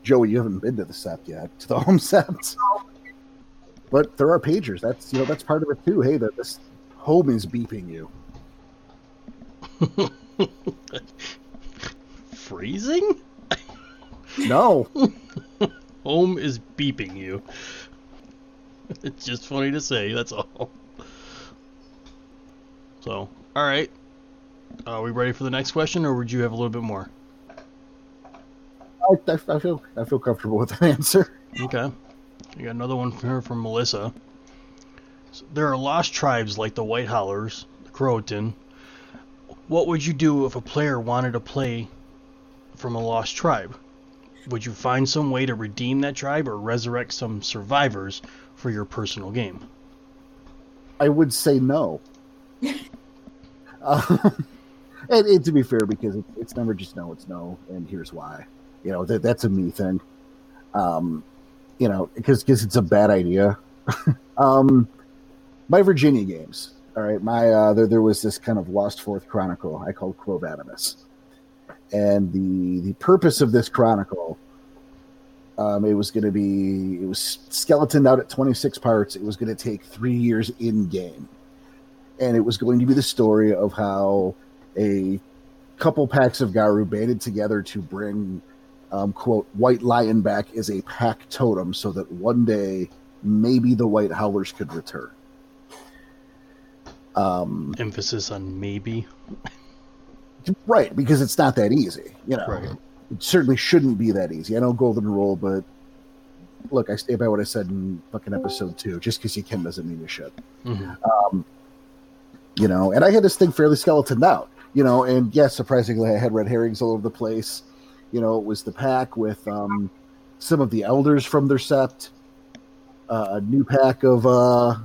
A: Joey, you haven't been to the sept yet, to the home sept. But there are pagers. That's you know that's part of it too. Hey, that this home is beeping you.
D: Freezing?
A: No,
D: Home is beeping you. It's just funny to say, that's all. So, alright. Are we ready for the next question, or would you have a little bit more?
A: I, I, feel I feel comfortable with that answer.
D: Okay. We got another one here from Melissa. So there are lost tribes like the White Howlers, the Croatan. What would you do if a player wanted to play from a lost tribe? Would you find some way to redeem that tribe or resurrect some survivors for your personal game?
A: I would say no. um, and, and to be fair, because it, it's never just no, it's no, and here's why. You know that that's a me thing. Um, you know, because because it's a bad idea. um, my Virginia games. All right, my uh, there there was this kind of lost fourth chronicle I called Quovadimus, and the the purpose of this chronicle. Um, it was going to be it was skeletoned out at 26 parts. It was going to take three years in game, and it was going to be the story of how a couple packs of Garou banded together to bring um, quote White Lion back as a pack totem, so that one day maybe the White Howlers could return. Um,
D: Emphasis on maybe.
A: right, because it's not that easy. You know,
D: Right.
A: it certainly shouldn't be that easy. I know Golden Rule, but look, I stay by what I said in fucking episode two. Just because you can doesn't mean you should.
D: Mhm.
A: you know, and I had this thing fairly skeletoned out, you know, and yes, surprisingly, I had red herrings all over the place. You know, it was the pack with um, some of the elders from their sept, uh, a new pack of, uh,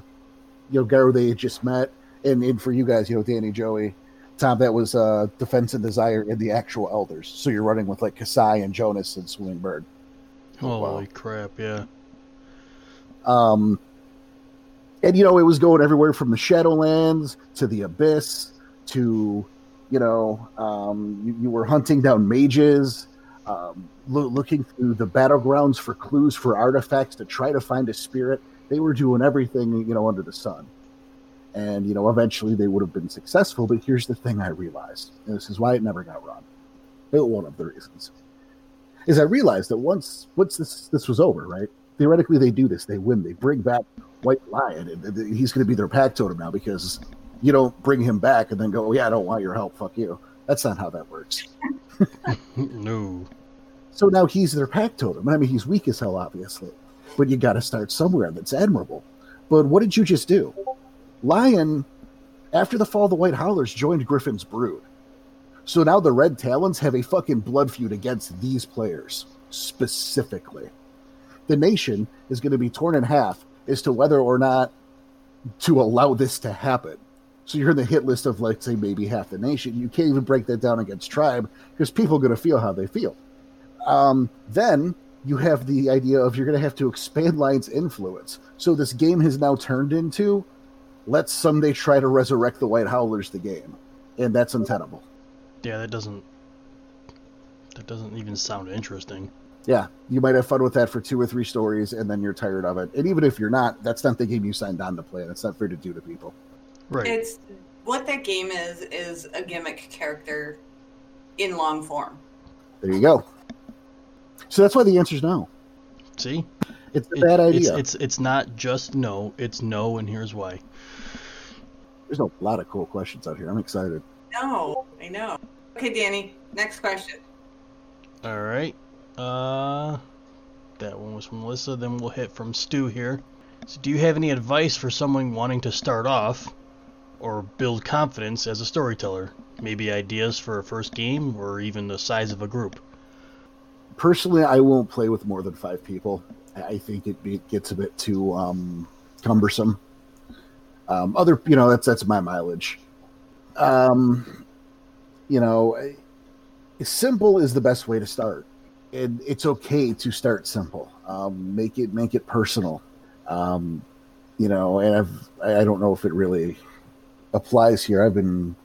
A: you know, Garou they had just met, and, and for you guys, you know, Danny, Joey, Tom, that was uh, Defense and Desire in the actual elders. So you're running with like Kasai and Jonas and Swimming Bird.
D: Holy crap, yeah.
A: Um, and you know, it was going everywhere from the Shadowlands to the Abyss to, you know, um, you, you were hunting down mages, um, loo- looking through the battlegrounds for clues for artifacts to try to find a spirit. They were doing everything, you know, under the sun. And, you know, eventually they would have been successful. But here's the thing I realized, and this is why it never got run. It, one of the reasons is I realized that once once this this was over, right? Theoretically, they do this. They win. They bring back White Lion, and, he's going to be their pack totem now because you don't bring him back and then go, "Oh, yeah, I don't want your help. Fuck you." That's not how that works.
D: No.
A: So now he's their pack totem. I mean, he's weak as hell, obviously, but you got to start somewhere. That's admirable. But what did you just do? Lion, after the fall of the White Howlers, joined Griffin's brood. So now the Red Talons have a fucking blood feud against these players specifically. The nation is going to be torn in half as to whether or not to allow this to happen. So you're in the hit list of, like, say, maybe half the nation. You can't even break that down against tribe because people are going to feel how they feel. Um, then you have the idea of you're going to have to expand Lion's influence. So this game has now turned into let's someday try to resurrect the White Howlers the game. And that's untenable.
D: Yeah, that doesn't That doesn't even sound interesting.
A: Yeah, you might have fun with that for two or three stories, and then you're tired of it. And even if you're not, that's not the game you signed on to play. That's not fair to do to people.
D: Right.
B: It's what that game is is a gimmick character in long form.
A: There you go. So that's why the answer's no.
D: See?
A: It's a
D: It-
A: bad
D: it's,
A: idea.
D: it's it's not just no, it's no and here's why.
A: There's a lot of cool questions out here. I'm excited.
B: No, I know. Okay, Danny. Next question.
D: All right. Uh, that one was from Melissa. Then we'll hit from Stu here. So, do you have any advice for someone wanting to start off or build confidence as a storyteller? Maybe ideas for a first game or even the size of a group.
A: Personally, I won't play with more than five people. I think it, it gets a bit too um, cumbersome. Um, other, you know, that's that's my mileage. Um, you know, simple is the best way to start, and it's okay to start simple. Um, make it make it personal. Um, you know, and I've I don't know if it really applies here. I've been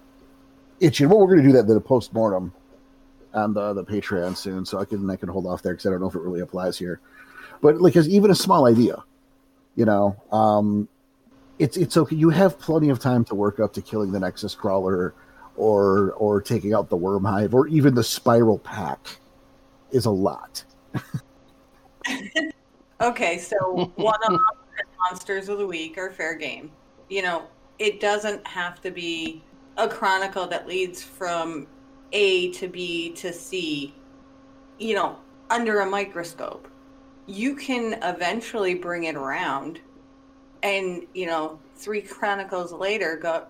A: itching. Well, we're going to do that a post mortem on the the Patreon soon, so I can I can hold off there because I don't know if it really applies here. But like, as even a small idea, you know, um, it's it's okay. You have plenty of time to work up to killing the Nexus crawler, or or taking out the worm hive, or even the spiral pack, is a lot.
B: Okay, so one of monsters of the week are fair game. You know, it doesn't have to be a chronicle that leads from A to B to C, you know, under a microscope. You can eventually bring it around and, you know, three chronicles later go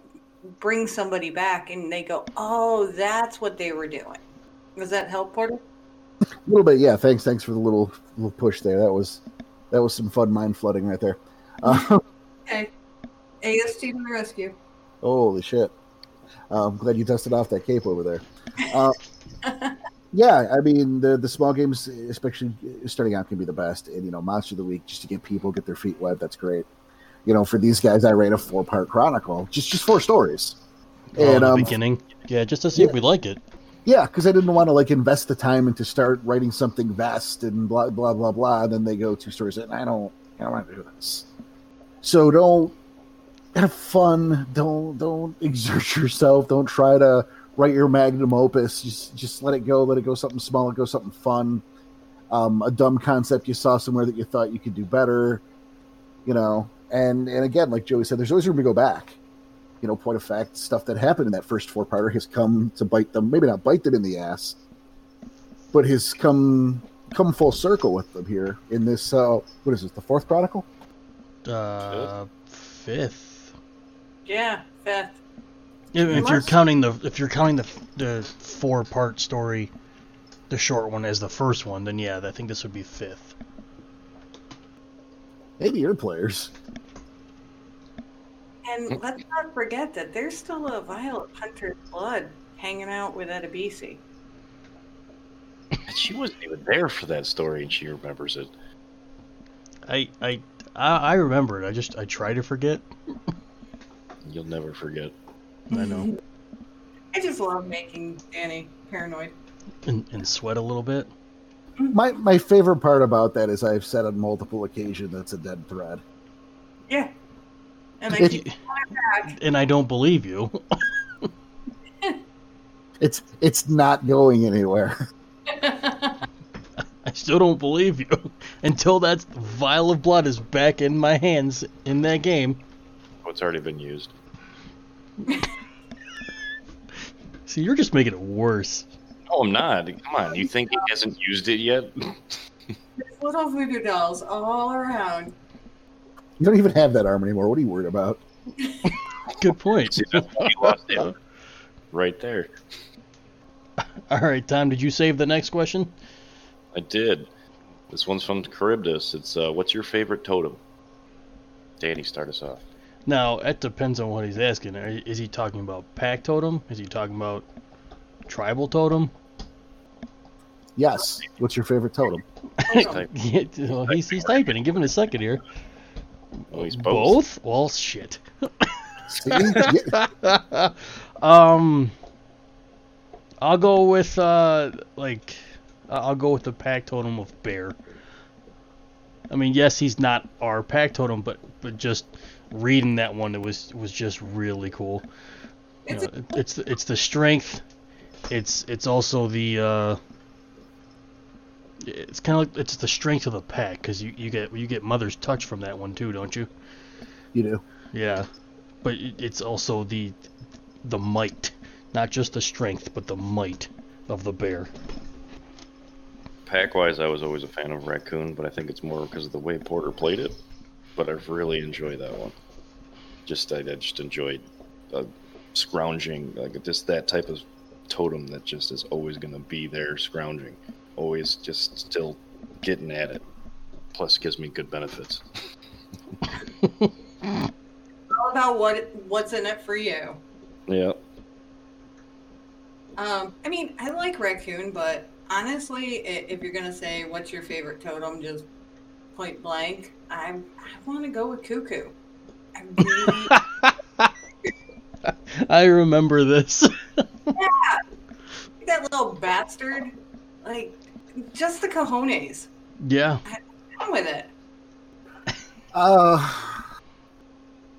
B: bring somebody back and they go, "Oh, that's what they were doing." Does that help, Porter?
A: A little bit, yeah. Thanks, thanks for the little little push there. That was that was some fun mind flooding right there. Uh,
B: Okay. AST to the rescue.
A: Holy shit. Uh, I'm glad you dusted off that cape over there. Uh, yeah, I mean, the the small games, especially starting out, can be the best. And, you know, Monster of the Week, just to get people get their feet wet, that's great. You know, for these guys, I ran a four part chronicle, just just four stories.
D: Oh,
A: And,
D: the
A: um,
D: beginning. Yeah, just to see if we like it.
A: Yeah, because I didn't want to like invest the time into start writing something vast and blah blah blah blah. And then they go two stories, and I don't, I don't want to do this. So don't have fun. Don't don't exert yourself. Don't try to write your magnum opus. Just just let it go. Let it go something small. Let it go something fun. Um, a dumb concept you saw somewhere that you thought you could do better. You know, and and again, like Joey said, there's always room to go back you know, point of fact, stuff that happened in that first four parter has come to bite them. Maybe not bite them in the ass, but has come come full circle with them here in this. Uh, what is this? The fourth chronicle?
D: Uh, fifth.
B: Yeah, fifth.
D: If, if you're counting the if you're counting the the four part story, the short one as the first one, then yeah, I think this would be fifth.
A: Maybe your players.
B: And let's not forget that there's still a vial of Hunter's blood hanging out with Edabisi.
C: She wasn't even there for that story, and she remembers it.
D: I I I, I remember it. I just I try to forget.
C: You'll never forget.
D: I know,
B: I just love making Danny paranoid.
D: and, and sweat a little bit. Mm-hmm.
A: My my favorite part about that is I've said on multiple occasions that's a dead thread.
B: Yeah. And I
A: It-
B: keep back.
D: And I don't believe you.
A: It's it's not going anywhere.
D: I still don't believe you until that vial of blood is back in my hands in that game.
C: Oh, it's already been used.
D: See, you're just making it worse.
C: Oh, I'm not. Come on. You think he hasn't used it yet?
B: There's little voodoo dolls all around.
A: You don't even have that arm anymore. What are you worried about?
D: Good point.
C: See, that's why you lost it. Right there.
D: All right, Tom, did you save the next question?
C: I did. This one's from Charybdis. It's uh, what's your favorite totem? Danny, start us off.
D: Now, it depends on what he's asking. Is he talking about pack totem? Is he talking about tribal totem?
A: Yes. What's your favorite totem?
D: Well, he's, he's typing and giving a second here.
C: Oh, he's both.
D: Well, shit. Um, I'll go with uh, like I'll go with the pack totem of bear. I mean, yes, he's not our pack totem, but but just reading that one, it was was just really cool. You
B: It's
D: know, it- it's the, it's the strength. It's it's also the uh, it's kind of like it's the strength of the pack because you, you get you get mother's touch from that one too, don't you?
A: You do.
D: Yeah, but it's also the the might, not just the strength, but the might of the bear.
C: Pack wise, I was always a fan of Raccoon, but I think it's more because of the way Porter played it. But I've really enjoyed that one. Just I, I just enjoyed uh, scrounging, like just that type of totem that just is always going to be there, scrounging, always just still getting at it. Plus, gives me good benefits.
B: all about what what's in it for you.
C: Yeah,
B: Um, I mean, I like raccoon, but honestly, if you're gonna say what's your favorite totem, just point blank, I I want to go with cuckoo. I really
D: I remember this.
B: yeah, that little bastard, like just the cojones.
D: yeah,
B: I'm with it.
A: Uh,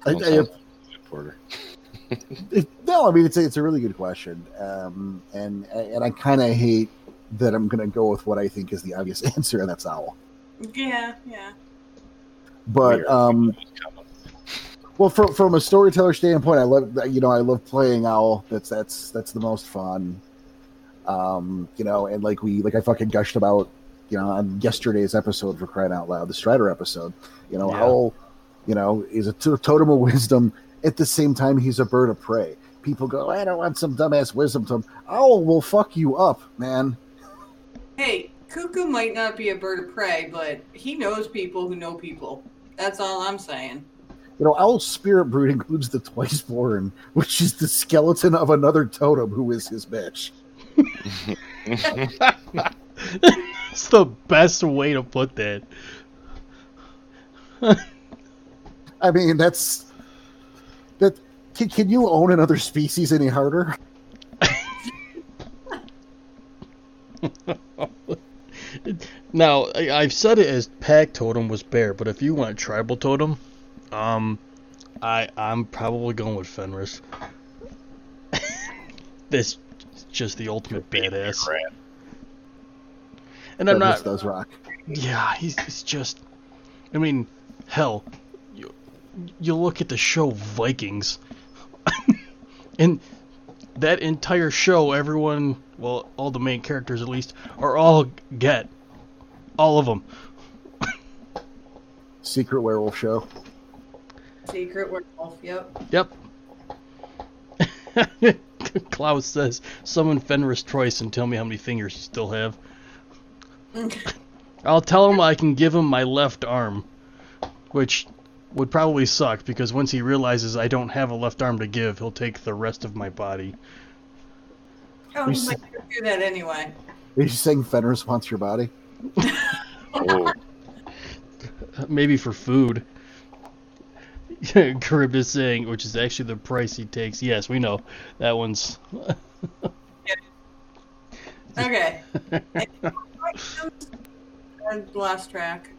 A: I,
C: Don't
A: I,
C: sound Porter.
A: it, no, I mean it's a, it's a really good question, um, and and I kind of hate that I'm going to go with what I think is the obvious answer, and that's owl.
B: Yeah, yeah.
A: But
C: Weird.
A: um, well, from from a storyteller standpoint, I love you know I love playing owl. That's that's that's the most fun. Um, you know, and like we like I fucking gushed about you know on yesterday's episode for crying out loud, the Strider episode. You know,
D: Yeah.
A: owl, you know, is a t- totem of wisdom. At the same time, he's a bird of prey. People go, I don't want some dumbass wisdom totem. Owl will fuck you up, man.
B: Hey, cuckoo might not be a bird of prey, but he knows people who know people. That's all I'm saying.
A: You know, Owl's spirit brood includes the twice born, which is the skeleton of another totem who is his bitch.
D: it's the best way to put that.
A: I mean, that's that. Can, can you own another species any harder?
D: Now, I, I've said it as pack totem was bear, but if you want tribal totem, um, I I'm probably going with Fenris. This just the ultimate badass,
C: Rat.
D: and I'm not.
A: does rock.
D: Yeah, he's, he's just. I mean, hell, you you look at the show Vikings, and that entire show, everyone, well, all the main characters at least, are all get, all of them.
A: Secret werewolf show.
B: Secret werewolf. Yep.
D: Yep. Klaus says, "Summon Fenris twice and tell me how many fingers you still have." I'll tell him I can give him my left arm, which would probably suck because once he realizes I don't have a left arm to give, he'll take the rest of my body.
B: Oh,
A: We
B: he
A: s-
B: might do that anyway.
A: Are you saying Fenris wants your body?
C: Oh,
D: Maybe for food. Carib is saying, which is actually the price he takes. Yes, we know that one's.
B: Okay. And lost track.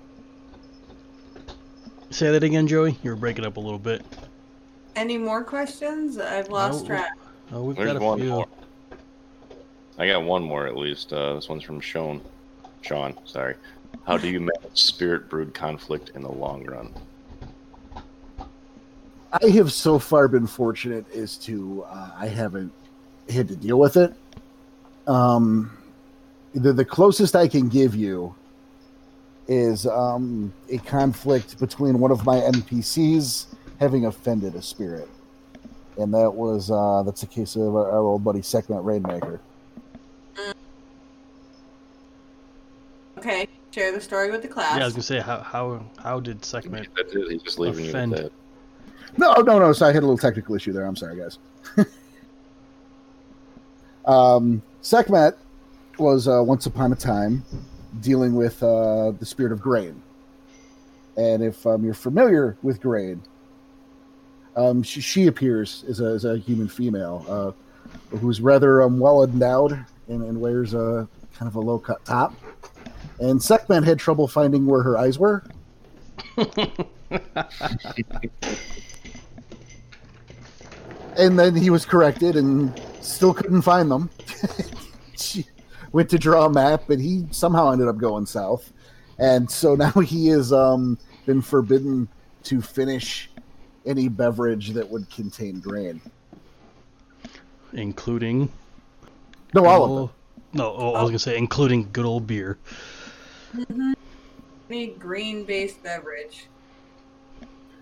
D: Say that again, Joey. You were breaking up a little bit.
B: Any more questions? I've lost
D: Oh,
B: track.
D: Oh, we've
C: there's
D: got a
C: one
D: few.
C: more. I got one more at least. Uh, this one's from Sean. Sean, sorry. How do you manage spirit brood conflict in the long run?
A: I have so far been fortunate as to uh, I haven't had to deal with it. Um, the the closest I can give you is um, a conflict between one of my NPCs having offended a spirit, and that was uh, that's a case of our, our old buddy Sekhmet Rainmaker.
B: Okay. Share the story with the class.
D: Yeah, I was gonna say how how how did Sekhmet?
C: That's it. He's just leaving
D: Offend.
C: you with
A: No, no, no. So I had a little technical issue there. I'm sorry, guys. um, Sekhmet was uh, once upon a time dealing with uh, the spirit of grain, and if um, you're familiar with grain, um, she, she appears as a, as a human female uh, who's rather um, well endowed and, and wears a kind of a low cut top. And Sekhmet had trouble finding where her eyes were. and then he was corrected and still couldn't find them. she went to draw a map, but he somehow ended up going south. And so now he has um, been forbidden to finish any beverage that would contain grain.
D: Including.
A: No, all of them.
D: No, oh, I was gonna say including good old beer. Mm-hmm.
B: Any green based beverage.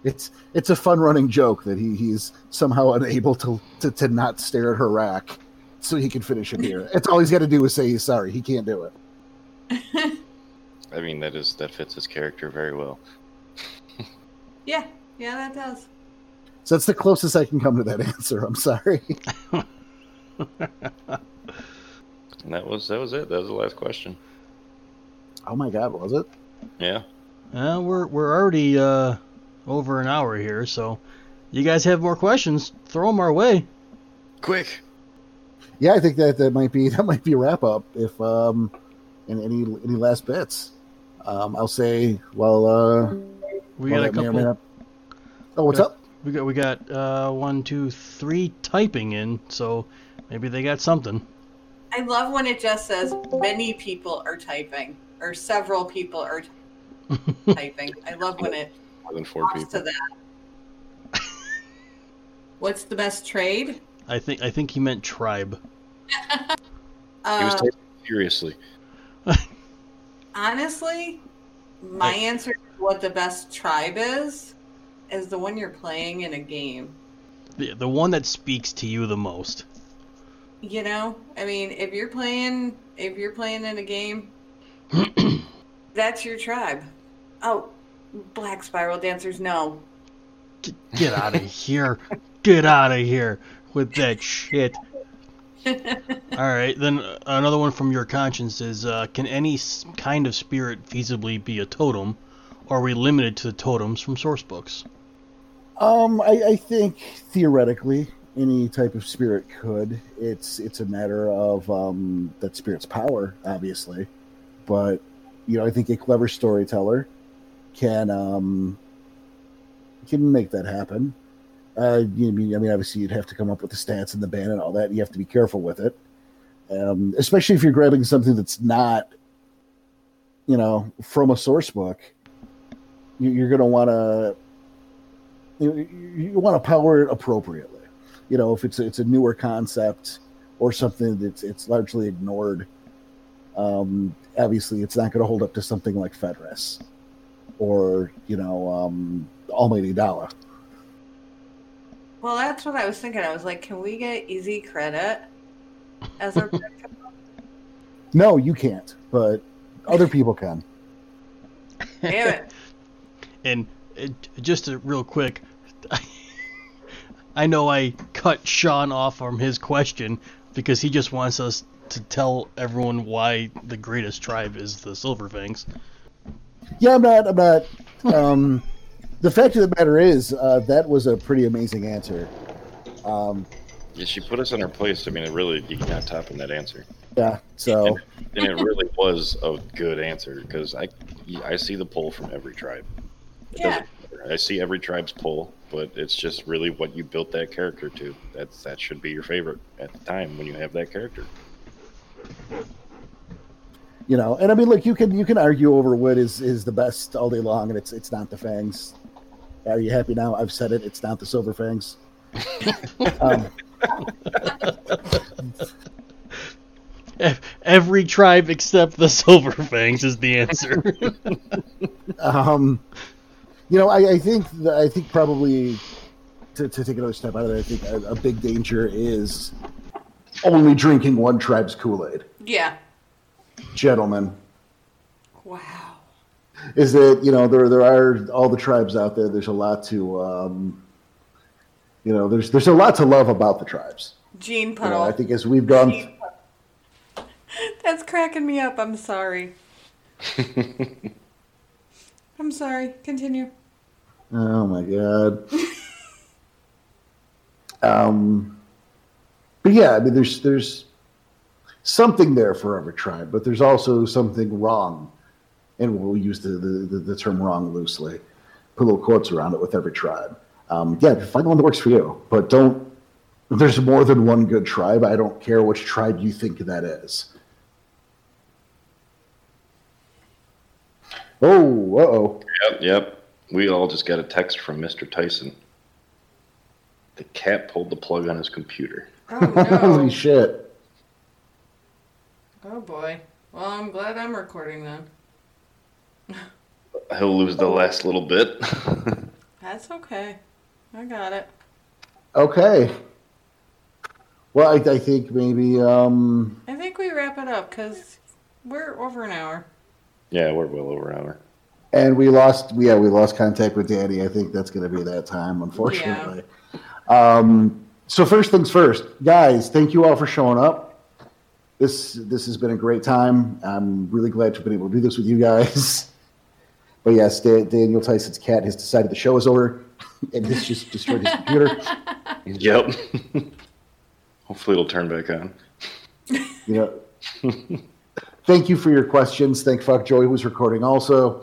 A: It's it's a fun running joke that he, he's somehow unable to, to, to not stare at her rack so he can finish a beer. It's all he's got to do is say he's sorry. He can't do it.
C: I mean, that is that fits his character very well.
B: Yeah, yeah, that does.
A: So that's the closest I can come to that answer. I'm sorry.
C: And that was that was it. That was the last question.
A: Oh my god, was it?
C: Yeah.
D: Uh, we're we're already uh, over an hour here, so you guys have more questions? Throw them our way.
C: Quick.
A: Yeah, I think that that might be that might be a wrap up. If um, and any any last bits, um, I'll say. Well, uh,
D: We
A: well,
D: got a
A: that may may
D: couple.
A: not- Oh, what's
D: Got-
A: up?
D: We got we got uh, one, two, three typing in, so maybe they got something.
B: I love when it just says many people are typing or several people are typing. I love when it
C: More than four
B: talks to
C: people.
B: that. What's the best trade?
D: I think I think he meant tribe.
C: He was
B: Uh,
C: taken seriously.
B: honestly, my
D: Hey.
B: answer to what the best tribe is is the one you're playing in a game.
D: The the one that speaks to you the most.
B: You know, I mean, if you're playing, if you're playing in a game, that's your tribe. Oh, Black Spiral Dancers, no.
D: Get, get out of here! Get out of here with that shit. All right, then uh, another one from your conscience is: uh, Can any kind of spirit feasibly be a totem, or are we limited to the totems from source books?
A: Um, I, I think theoretically any type of spirit could. It's it's a matter of um, that spirit's power, obviously, but you know I think a clever storyteller can um, can make that happen. Uh, you mean I mean obviously you'd have to come up with the stats and the ban and all that. You have to be careful with it, um, especially if you're grabbing something that's not, you know, from a source book. You, you're going to want to you, you, you want to power it appropriately. You know, if it's a, it's a newer concept or something that's it's largely ignored, um, obviously it's not going to hold up to something like Fenris or you know um, Almighty Dollar.
B: Well, that's what I was thinking. I was like, can we get easy credit as a?
A: No, you can't, but other people can.
B: Damn it.
D: And it, just a real quick, I know I cut Sean off from his question because he just wants us to tell everyone why the greatest tribe is the Silverfangs.
A: Yeah, I'm not. I'm not. Um, the fact of the matter is, uh, that was a pretty amazing answer. Um,
C: Yeah, she put us in our place. I mean, it really you can't top in that answer.
A: yeah. So
C: And it really was a good answer because I I see the pull from every tribe. It
B: Yeah.
C: I see every tribe's pull, but it's just really what you built that character to. That's that should be your favorite at the time when you have that character.
A: You know, and I mean, look, you can you can argue over what is is the best all day long, and it's it's not the fangs. Are you happy now? I've said it. It's not the silver fangs. um,
D: Every tribe except the Silver Fangs is the answer.
A: um, you know, I, I think that, I think probably to, to take another step out of that, I think a, a big danger is only drinking one tribe's Kool Aid,
B: Yeah.
A: gentlemen.
B: Wow.
A: Is that you know there there are all the tribes out there. There's a lot to um, you know there's there's a lot to love about the tribes.
B: Gene
A: You know,
B: Puddle.
A: I think as we've gone.
B: Puddle. That's cracking me up. I'm sorry. I'm sorry. Continue.
A: Oh my god. um, but yeah, I mean, there's there's something there for every tribe, but there's also something wrong, and we'll use the the, the, term wrong loosely. Put little quotes around it with every tribe. Um, yeah, find one that works for you, but don't. There's more than one good tribe, I don't care which tribe you think that is. Oh, oh.
C: Yep, yep. We all just got a text from Mr. Tyson. The cat pulled the plug on his computer.
B: Oh
A: Holy shit.
B: oh boy. Well, I'm glad I'm recording then.
C: He'll lose the last little bit.
B: That's okay. I got it.
A: Okay. Well, I, I think maybe um,
B: I think we wrap it up because we're over an hour.
C: yeah, we're well over an hour.
A: and we lost yeah we lost contact with Danny. I think that's going to be that time, unfortunately. Yeah. Um, so first things first, guys. Thank you all for showing up. This this has been a great time. I'm really glad to have been able to do this with you guys. But yes, Da- Daniel Tyson's cat has decided the show is over, and this just destroyed his computer.
C: Yep. Hopefully it'll turn back on.
A: You know. Thank you for your questions. Thank fuck Joey was recording also.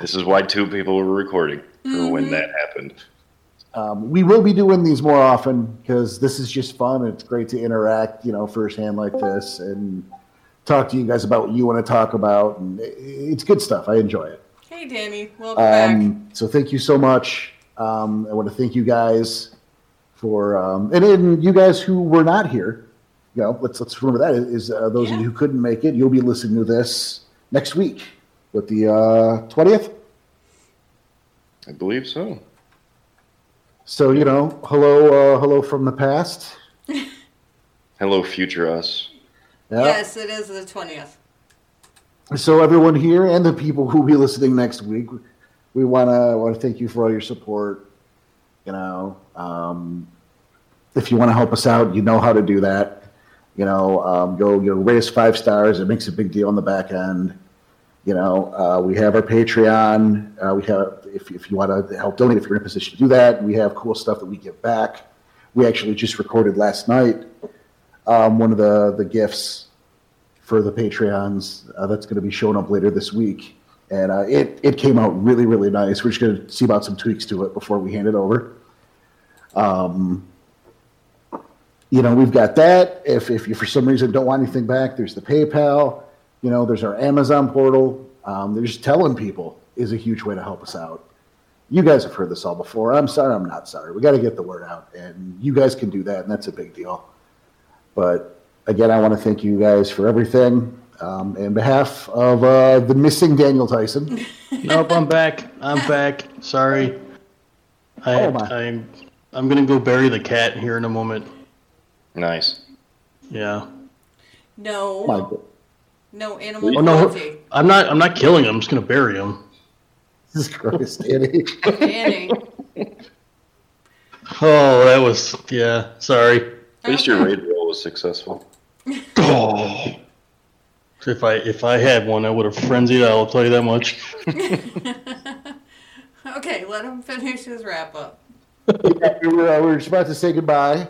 C: This is why two people were recording for when mm-hmm. that happened.
A: Um, we will be doing these more often because this is just fun. It's great to interact, you know, firsthand like this and talk to you guys about what you want to talk about. And it's good stuff. I enjoy it.
B: Hey, Danny. Welcome back.
A: Um, so thank you so much. Um, I want to thank you guys for um, and, and you guys who were not here. You know, let's let's remember that is uh, those of you who couldn't make it. You'll be listening to this next week with the uh, twentieth.
C: I believe so.
A: So you know, hello, uh, hello from the past.
C: Hello, future us.
A: Yeah.
B: Yes, it is the 20th.
A: So everyone here and the people who will be listening next week, we want to want to thank you for all your support. You know, um, if you want to help us out, you know how to do that. You know, um, go you know rate us five stars. It makes a big deal on the back end. You know, uh, we have our Patreon. Uh, we have if if you want to help donate, if you're in a position to do that, we have cool stuff that we give back. We actually just recorded last night um, one of the the gifts for the Patreons. Uh, that's going to be showing up later this week, and uh, it it came out really really nice. We're just going to see about some tweaks to it before we hand it over. Um, you know, we've got that. If if you for some reason don't want anything back, there's the PayPal. You know, there's our Amazon portal. Um, there's telling people is a huge way to help us out. You guys have heard this all before. I'm sorry, I'm not sorry. We got to get the word out, and you guys can do that, and that's a big deal. But again, I want to thank you guys for everything. Um, in behalf of uh, the missing Daniel Tyson,
D: Nope, I'm back. I'm back. Sorry. I,
A: Oh, my.
D: I'm I'm gonna go bury the cat here in a moment.
C: Nice.
D: Yeah.
B: No.
A: My God,
B: No animal
D: Oh no,
B: cruelty.
D: I'm not. I'm not killing him. I'm just gonna bury him.
A: Jesus Christ, Danny.
B: Danny.
D: Oh, that was yeah. Sorry.
C: At least your rage roll was successful.
D: Oh. If I if I had one, I would have frenzied. I'll tell you that much.
B: okay, let him finish his wrap up.
A: Yeah, we were, uh, we were just about to say goodbye.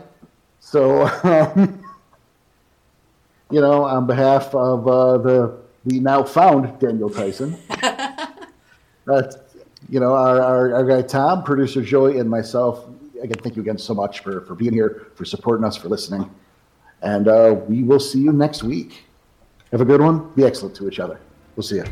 A: So, um, you know, on behalf of uh, the the now found Daniel Tyson, uh, you know, our, our, our guy Tom, producer Joey, and myself, again, thank you again so much for, for being here, for supporting us, for listening. And uh, we will see you next week. Have a good one. Be excellent to each other. We'll see you.